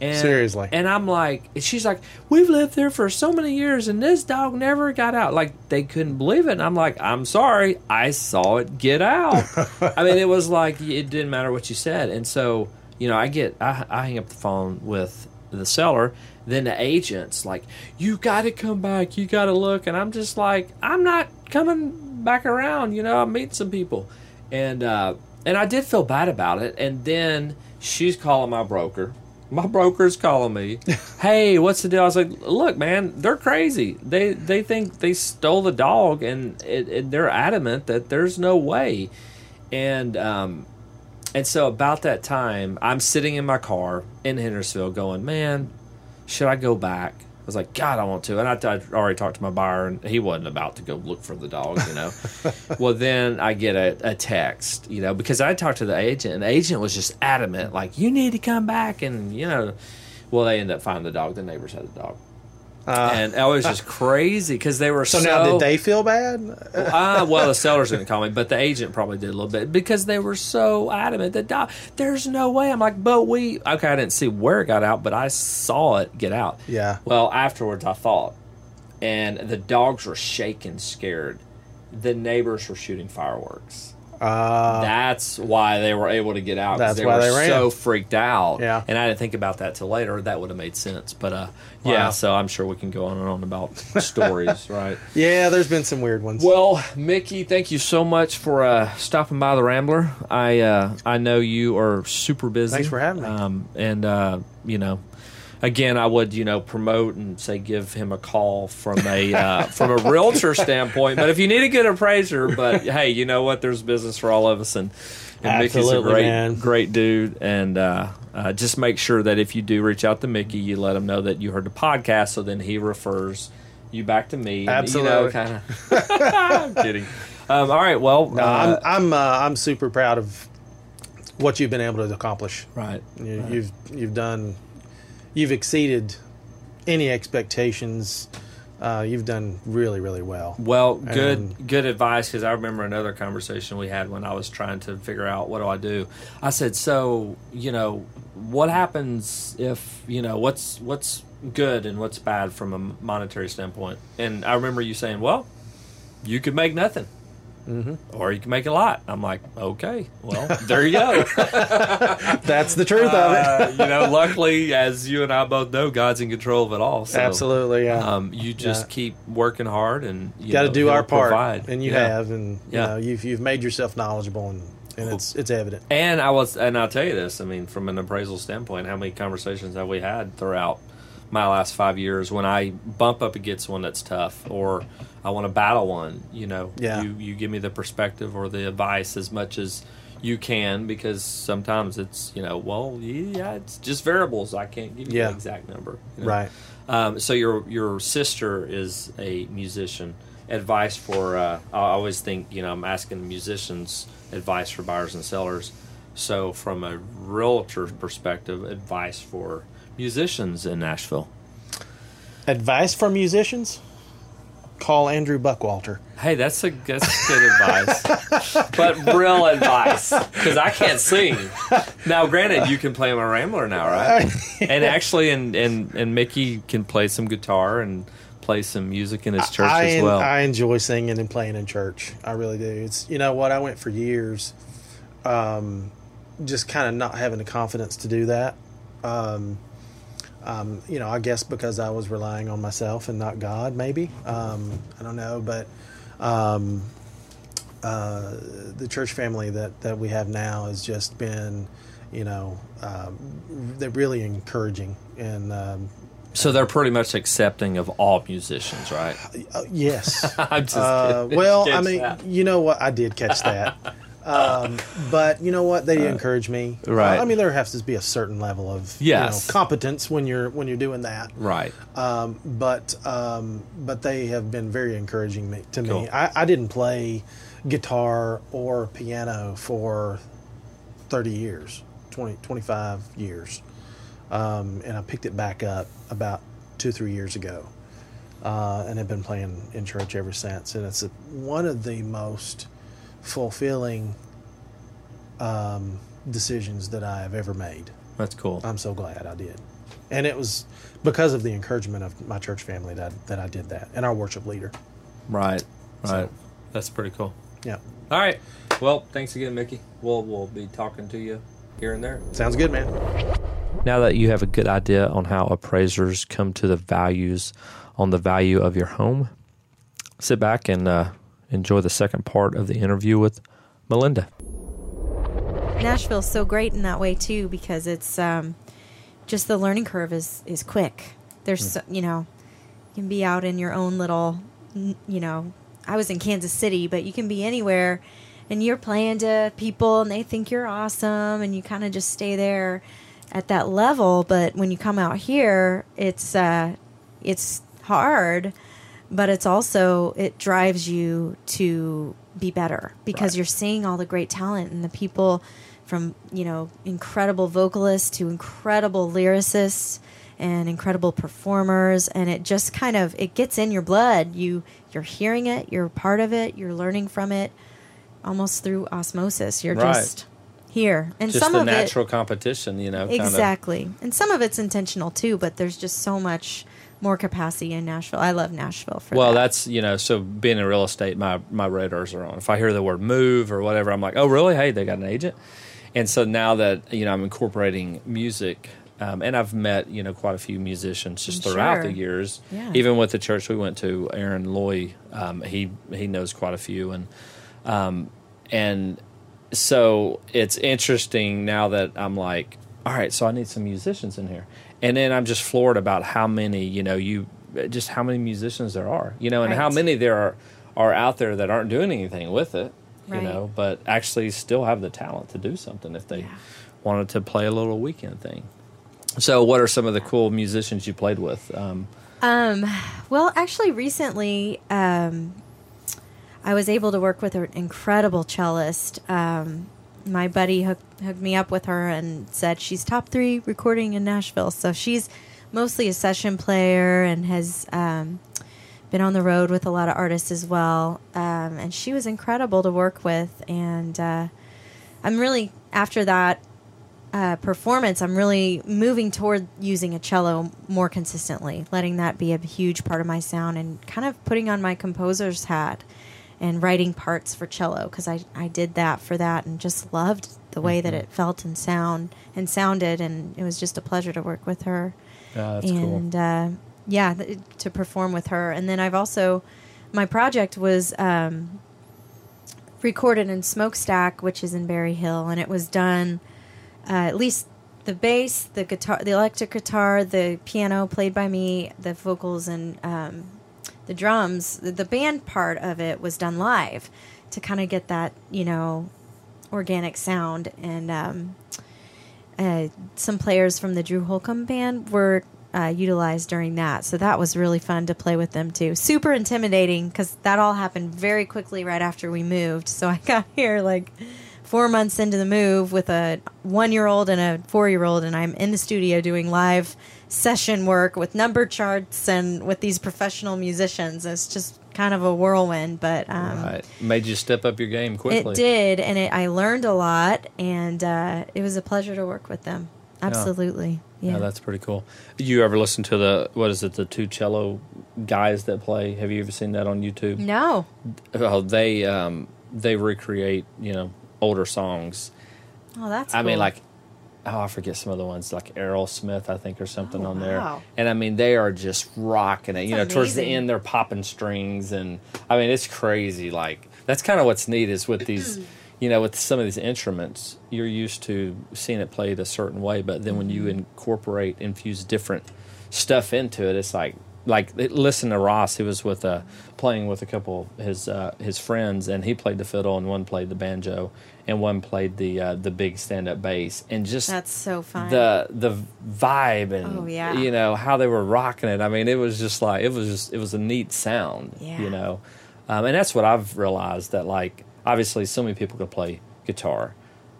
And, Seriously. And I'm like, and she's like, we've lived there for so many years and this dog never got out. Like, they couldn't believe it. And I'm like, I'm sorry. I saw it get out. I mean, it was like, it didn't matter what you said. And so, you know, I get, I, I hang up the phone with the seller. Then the agent's like, you got to come back. You got to look. And I'm just like, I'm not coming back around. You know, I'm meeting some people. And, uh, and I did feel bad about it. And then she's calling my broker. My broker's calling me. hey, what's the deal? I was like, look, man, they're crazy. They they think they stole the dog, and it, it, they're adamant that there's no way. And um, and so about that time, I'm sitting in my car in Hendersonville, going, man, should I go back? I was like, God, I want to. And I, I already talked to my buyer, and he wasn't about to go look for the dog, you know. well, then I get a, a text, you know, because I talked to the agent, and the agent was just adamant, like, you need to come back. And, you know, well, they end up finding the dog. The neighbors had the dog. And it was just crazy because they were Uh, so, so. now, did they feel bad? uh, well, the sellers didn't call me, but the agent probably did a little bit because they were so adamant that there's no way. I'm like, but we okay. I didn't see where it got out, but I saw it get out. Yeah. Well, afterwards, I thought, and the dogs were shaking, scared. The neighbors were shooting fireworks. Uh, That's why they were able to get out. That's they why were they ran. so freaked out. Yeah. and I didn't think about that till later. That would have made sense. But uh, yeah. So I'm sure we can go on and on about stories, right? yeah, there's been some weird ones. Well, Mickey, thank you so much for uh, stopping by the Rambler. I uh, I know you are super busy. Thanks for having me. Um, and uh, you know, again, I would you know promote and say give him a call from a uh, from a realtor standpoint. But if you need a good appraiser, but hey, you know what? There's business for all of us, and, and Mickey's a great man. great dude. And uh, uh, just make sure that if you do reach out to Mickey, you let him know that you heard the podcast, so then he refers you back to me. and, You know, kind of. I'm kidding. Um, all right. Well, No, uh, I'm I'm uh, I'm super proud of what you've been able to accomplish. right. You, You've you've done you've exceeded any expectations. Uh, you've done really really well. Well, good And- good advice because I remember another conversation we had when I was trying to figure out what do I do. I said, so you know, what happens if you know what's what's good and what's bad from a monetary standpoint? And I remember you saying, well, you could make nothing. Or you can make a lot. I'm like, okay, well, there you go. That's the truth of it. Uh, you know, luckily, as you and I both know, God's in control of it all. So, Absolutely, yeah. Um, you just Yeah. keep working hard and you Got to do our part, provide. and you Yeah. have, and you Yeah. know, you've you've made yourself knowledgeable, and and it's it's evident. And I was, and I'll tell you this. I mean, from an appraisal standpoint, how many conversations have we had throughout my last five years when I bump up against one that's tough, or I want to battle one? You know, Yeah. you you give me the perspective or the advice as much as you can because sometimes it's you know, well, yeah, it's just variables. I can't give you Yeah. the exact number. you know? Right. Um, so your your sister is a musician. Advice for uh, I always think you know I'm asking musicians advice for buyers and sellers. So from a realtor perspective, advice for musicians in Nashville. Advice for musicians: Call Andrew Buckwalter. Hey, that's a that's good advice, but real advice because I can't sing. Now, granted, you can play my Rambler now, right? And actually, and and and Mickey can play some guitar and play some music in his church I, as well. I enjoy singing and playing in church. I really do. It's you know what I went for years, um, just kind of not having the confidence to do that. Um, um, you know, I guess because I was relying on myself and not God, maybe. Um, I don't know, but um, uh, the church family that, that we have now has just been, you know, um, they're really encouraging and um, So they're pretty much accepting of all musicians, right? uh, yes. I'm just Uh, well, I mean, that. you know what? I did catch that. um, but you know what? They encourage me. Uh, right. I mean, there has to be a certain level of Yes. you know, competence when you're when you're doing that. right. Um, but um, but they have been very encouraging me to Cool. me. I, I didn't play guitar or piano for 30 years, 20, 25 years. Um, and I picked it back up about two, three years ago. Uh, and have been playing in church ever since. And it's a, one of the most fulfilling um, decisions that I have ever made. That's cool. I'm so glad I did. And it was because of the encouragement of my church family that, that I did that and our worship leader. Right. Right. So- That's pretty cool. Yeah. All right. Well, thanks again, Mickey. We'll we'll be talking to you here and there. Sounds good, man. Now that you have a good idea on how appraisers come to the values on the value of your home, sit back and uh, enjoy the second part of the interview with Melinda. Nashville's so great in that way too because it's um, just the learning curve is is quick. There's so, you know you can be out in your own little you know I was in Kansas City, but you can be anywhere and you're playing to people and they think you're awesome and you kind of just stay there at that level. But when you come out here, it's uh, it's hard, but it's also it drives you to be better because Right. you're seeing all the great talent and the people from you know incredible vocalists to incredible lyricists and incredible performers and it just kind of it gets in your blood you you're hearing it you're part of it you're learning from it almost through osmosis you're Right. just here and Just some the of natural competition, you know. it exactly and some of it's intentional too but there's just so much more capacity in nashville i love nashville for Well, that. that's you know, so being in real estate, my my radars are on. If I hear the word move or whatever, I'm like, oh, really? Hey, they got an agent. And so now that you know, I'm incorporating music, um, and I've met you know quite a few musicians just I'm throughout sure. the years. Yeah. Even with the church we went to, Aaron Loy, um, he he knows quite a few, and um, and so it's interesting now that I'm like, all right, so I need some musicians in here, and then I'm just floored about how many you know you just how many musicians there are, you know, and how many there are are out there that aren't doing anything with it, Right. you know, but actually still have the talent to do something if they Yeah. wanted to play a little weekend thing. So, what are some of the cool musicians you played with? Um, Um, well, actually, recently, um, I was able to work with an incredible cellist. Um, my buddy hooked, hooked me up with her and said she's top three recording in Nashville. So she's mostly a session player and has um, been on the road with a lot of artists as well. Um, and she was incredible to work with. And uh, I'm really, after that, uh, performance, I'm really moving toward using a cello more consistently, letting that be a huge part of my sound and kind of putting on my composer's hat and writing parts for cello because I, I did that for that and just loved the way that it felt and sound and sounded and it was just a pleasure to work with her. That's and cool. uh, yeah th- to perform with her. And then I've also my project was um, recorded in Smokestack which is in Berry Hill and it was done uh, at least the bass, the guitar, the electric guitar, the piano played by me, the vocals and um, the drums. The, band part of it was done live to kind of get that you know organic sound. And um, uh, some players from the Drew Holcomb band were uh, utilized during that, so that was really fun to play with them too. Super intimidating because that all happened very quickly right after we moved. So I got here like four months into the move with a one year old and a four year old, and I'm in the studio doing live session work with number charts and with these professional musicians. It's just kind of a whirlwind, but um, Right. Made you step up your game quickly. it did, and it, I learned a lot, and uh, it was a pleasure to work with them. Absolutely, yeah. Yeah, that's pretty cool. You ever listen to the what is it? The two cello guys that play. Have you ever seen that on YouTube? no, Oh, they um, they recreate you know older songs. oh, that's. I mean, like oh, I forget some of the ones like Errol Smith, I think, or something Oh, on there. wow. And I mean, they are just rocking it. You know, That's towards the end, they're popping strings, and I mean, it's crazy. Like that's kind of what's neat is with these. You know, with some of these instruments, you're used to seeing it played a certain way, but then when you Mm-hmm. incorporate, infuse different stuff into it, it's like like listen to Ross. He was with uh, playing with a couple of his uh, his friends, and he played the fiddle, and one played the banjo, and one played the uh, the big stand up bass, and just that's so fun. the the vibe and Oh, yeah. you know how they were rocking it. I mean, it was just like it was just it was a neat sound. Yeah. You know, um, and that's what I've realized that like obviously so many people can play guitar,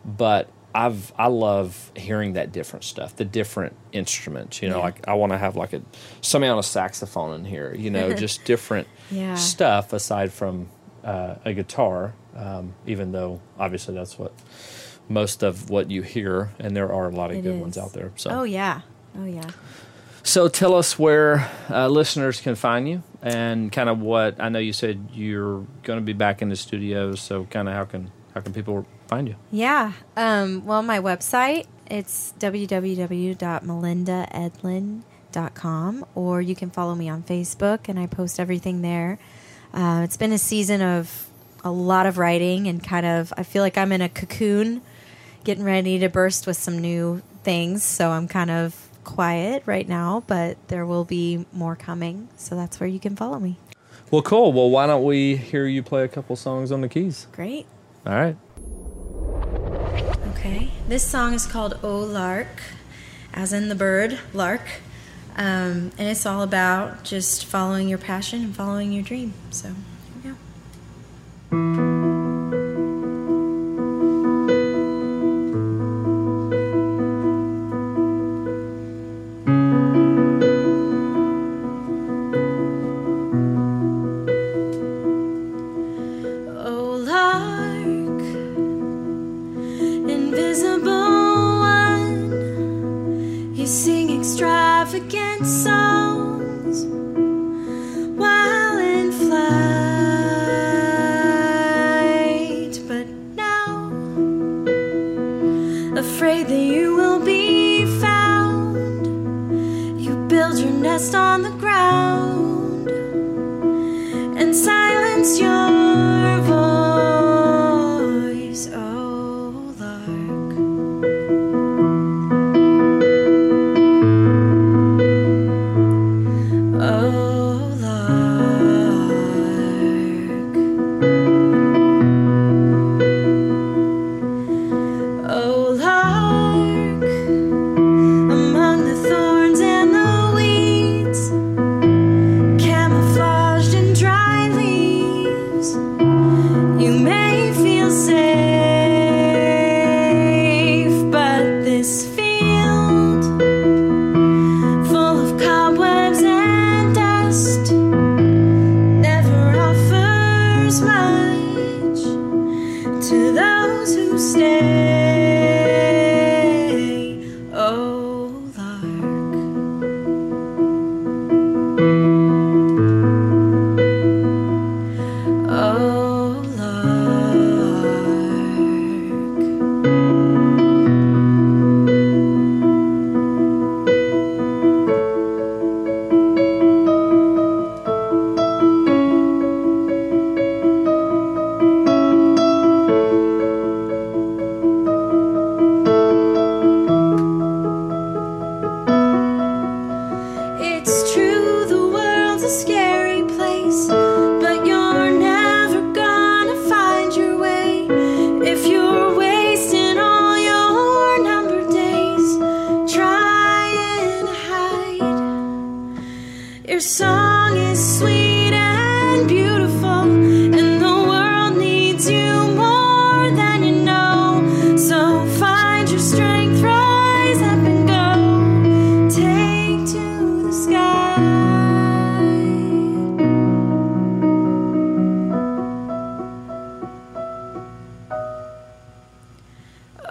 but I've I love hearing that different stuff, the different instruments. You know, Yeah. like I want to have like a some amount of saxophone in here. You know, just different Yeah. stuff aside from uh, a guitar. Um, even though obviously that's what most of what you hear, and there are a lot of It good ones out there. So, Oh yeah, oh yeah. so tell us where uh, listeners can find you, and kind of what I know. You said you're going to be back in the studios, so kind of how can how can people find you? Yeah. Um, well, my website it's www.melindaedlin.com, or you can follow me on Facebook, and I post everything there. Uh, it's been a season of a lot of writing, and kind of I feel like I'm in a cocoon, getting ready to burst with some new things. So I'm kind of quiet right now, but there will be more coming. So that's where you can follow me. Well, cool. Well, why don't we hear you play a couple songs on the keys? Great. All right. Okay. This song is called O Lark, as in the bird, lark. Um, and it's all about just following your passion and following your dream. So, here we go. Oh,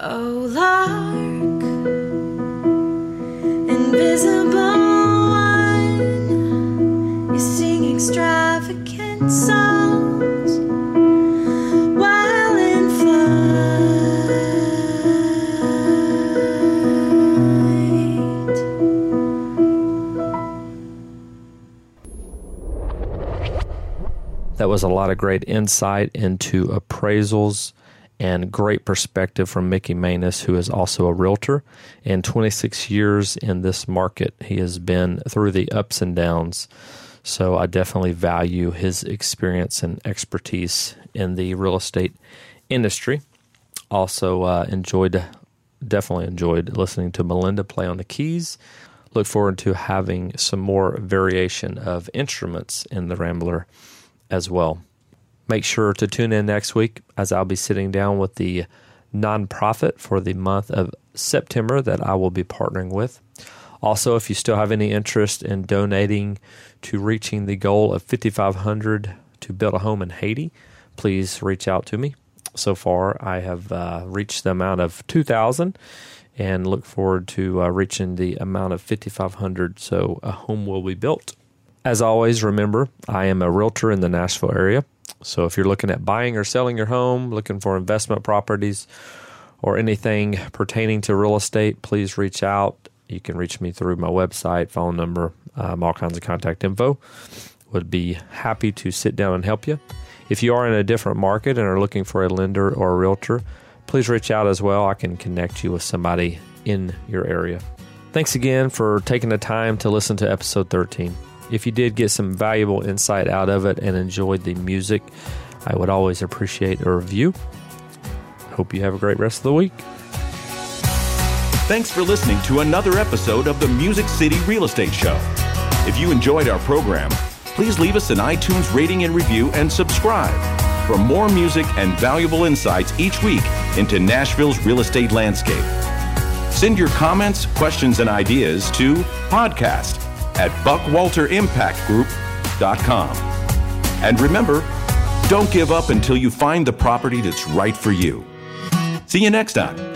Oh, lark, invisible one, you sing extravagant songs while in flight. That was a lot of great insight into appraisals and great perspective from Mickey Manis, who is also a realtor. And 26 years in this market, he has been through the ups and downs. So I definitely value his experience and expertise in the real estate industry. Also uh, enjoyed, definitely enjoyed listening to Melinda play on the keys. Look forward to having some more variation of instruments in the Rambler as well. Make sure to tune in next week as I'll be sitting down with the nonprofit for the month of September that I will be partnering with. Also, if you still have any interest in donating to reaching the goal of 5500 to build a home in Haiti, please reach out to me. So far, I have uh, reached the amount of 2000 and look forward to uh, reaching the amount of 5500 so a home will be built. As always, remember, I am a realtor in the Nashville area. So if you're looking at buying or selling your home, looking for investment properties, or anything pertaining to real estate, please reach out. You can reach me through my website, phone number, um, all kinds of contact info. Would be happy to sit down and help you. If you are in a different market and are looking for a lender or a realtor, please reach out as well. I can connect you with somebody in your area. Thanks again for taking the time to listen to episode 13. If you did get some valuable insight out of it and enjoyed the music, I would always appreciate a review. Hope you have a great rest of the week. Thanks for listening to another episode of the Music City Real Estate Show. If you enjoyed our program, please leave us an iTunes rating and review and subscribe for more music and valuable insights each week into Nashville's real estate landscape. Send your comments, questions, and ideas to podcast at buckwalterimpactgroup.com. And remember, don't give up until you find the property that's right for you. See you next time.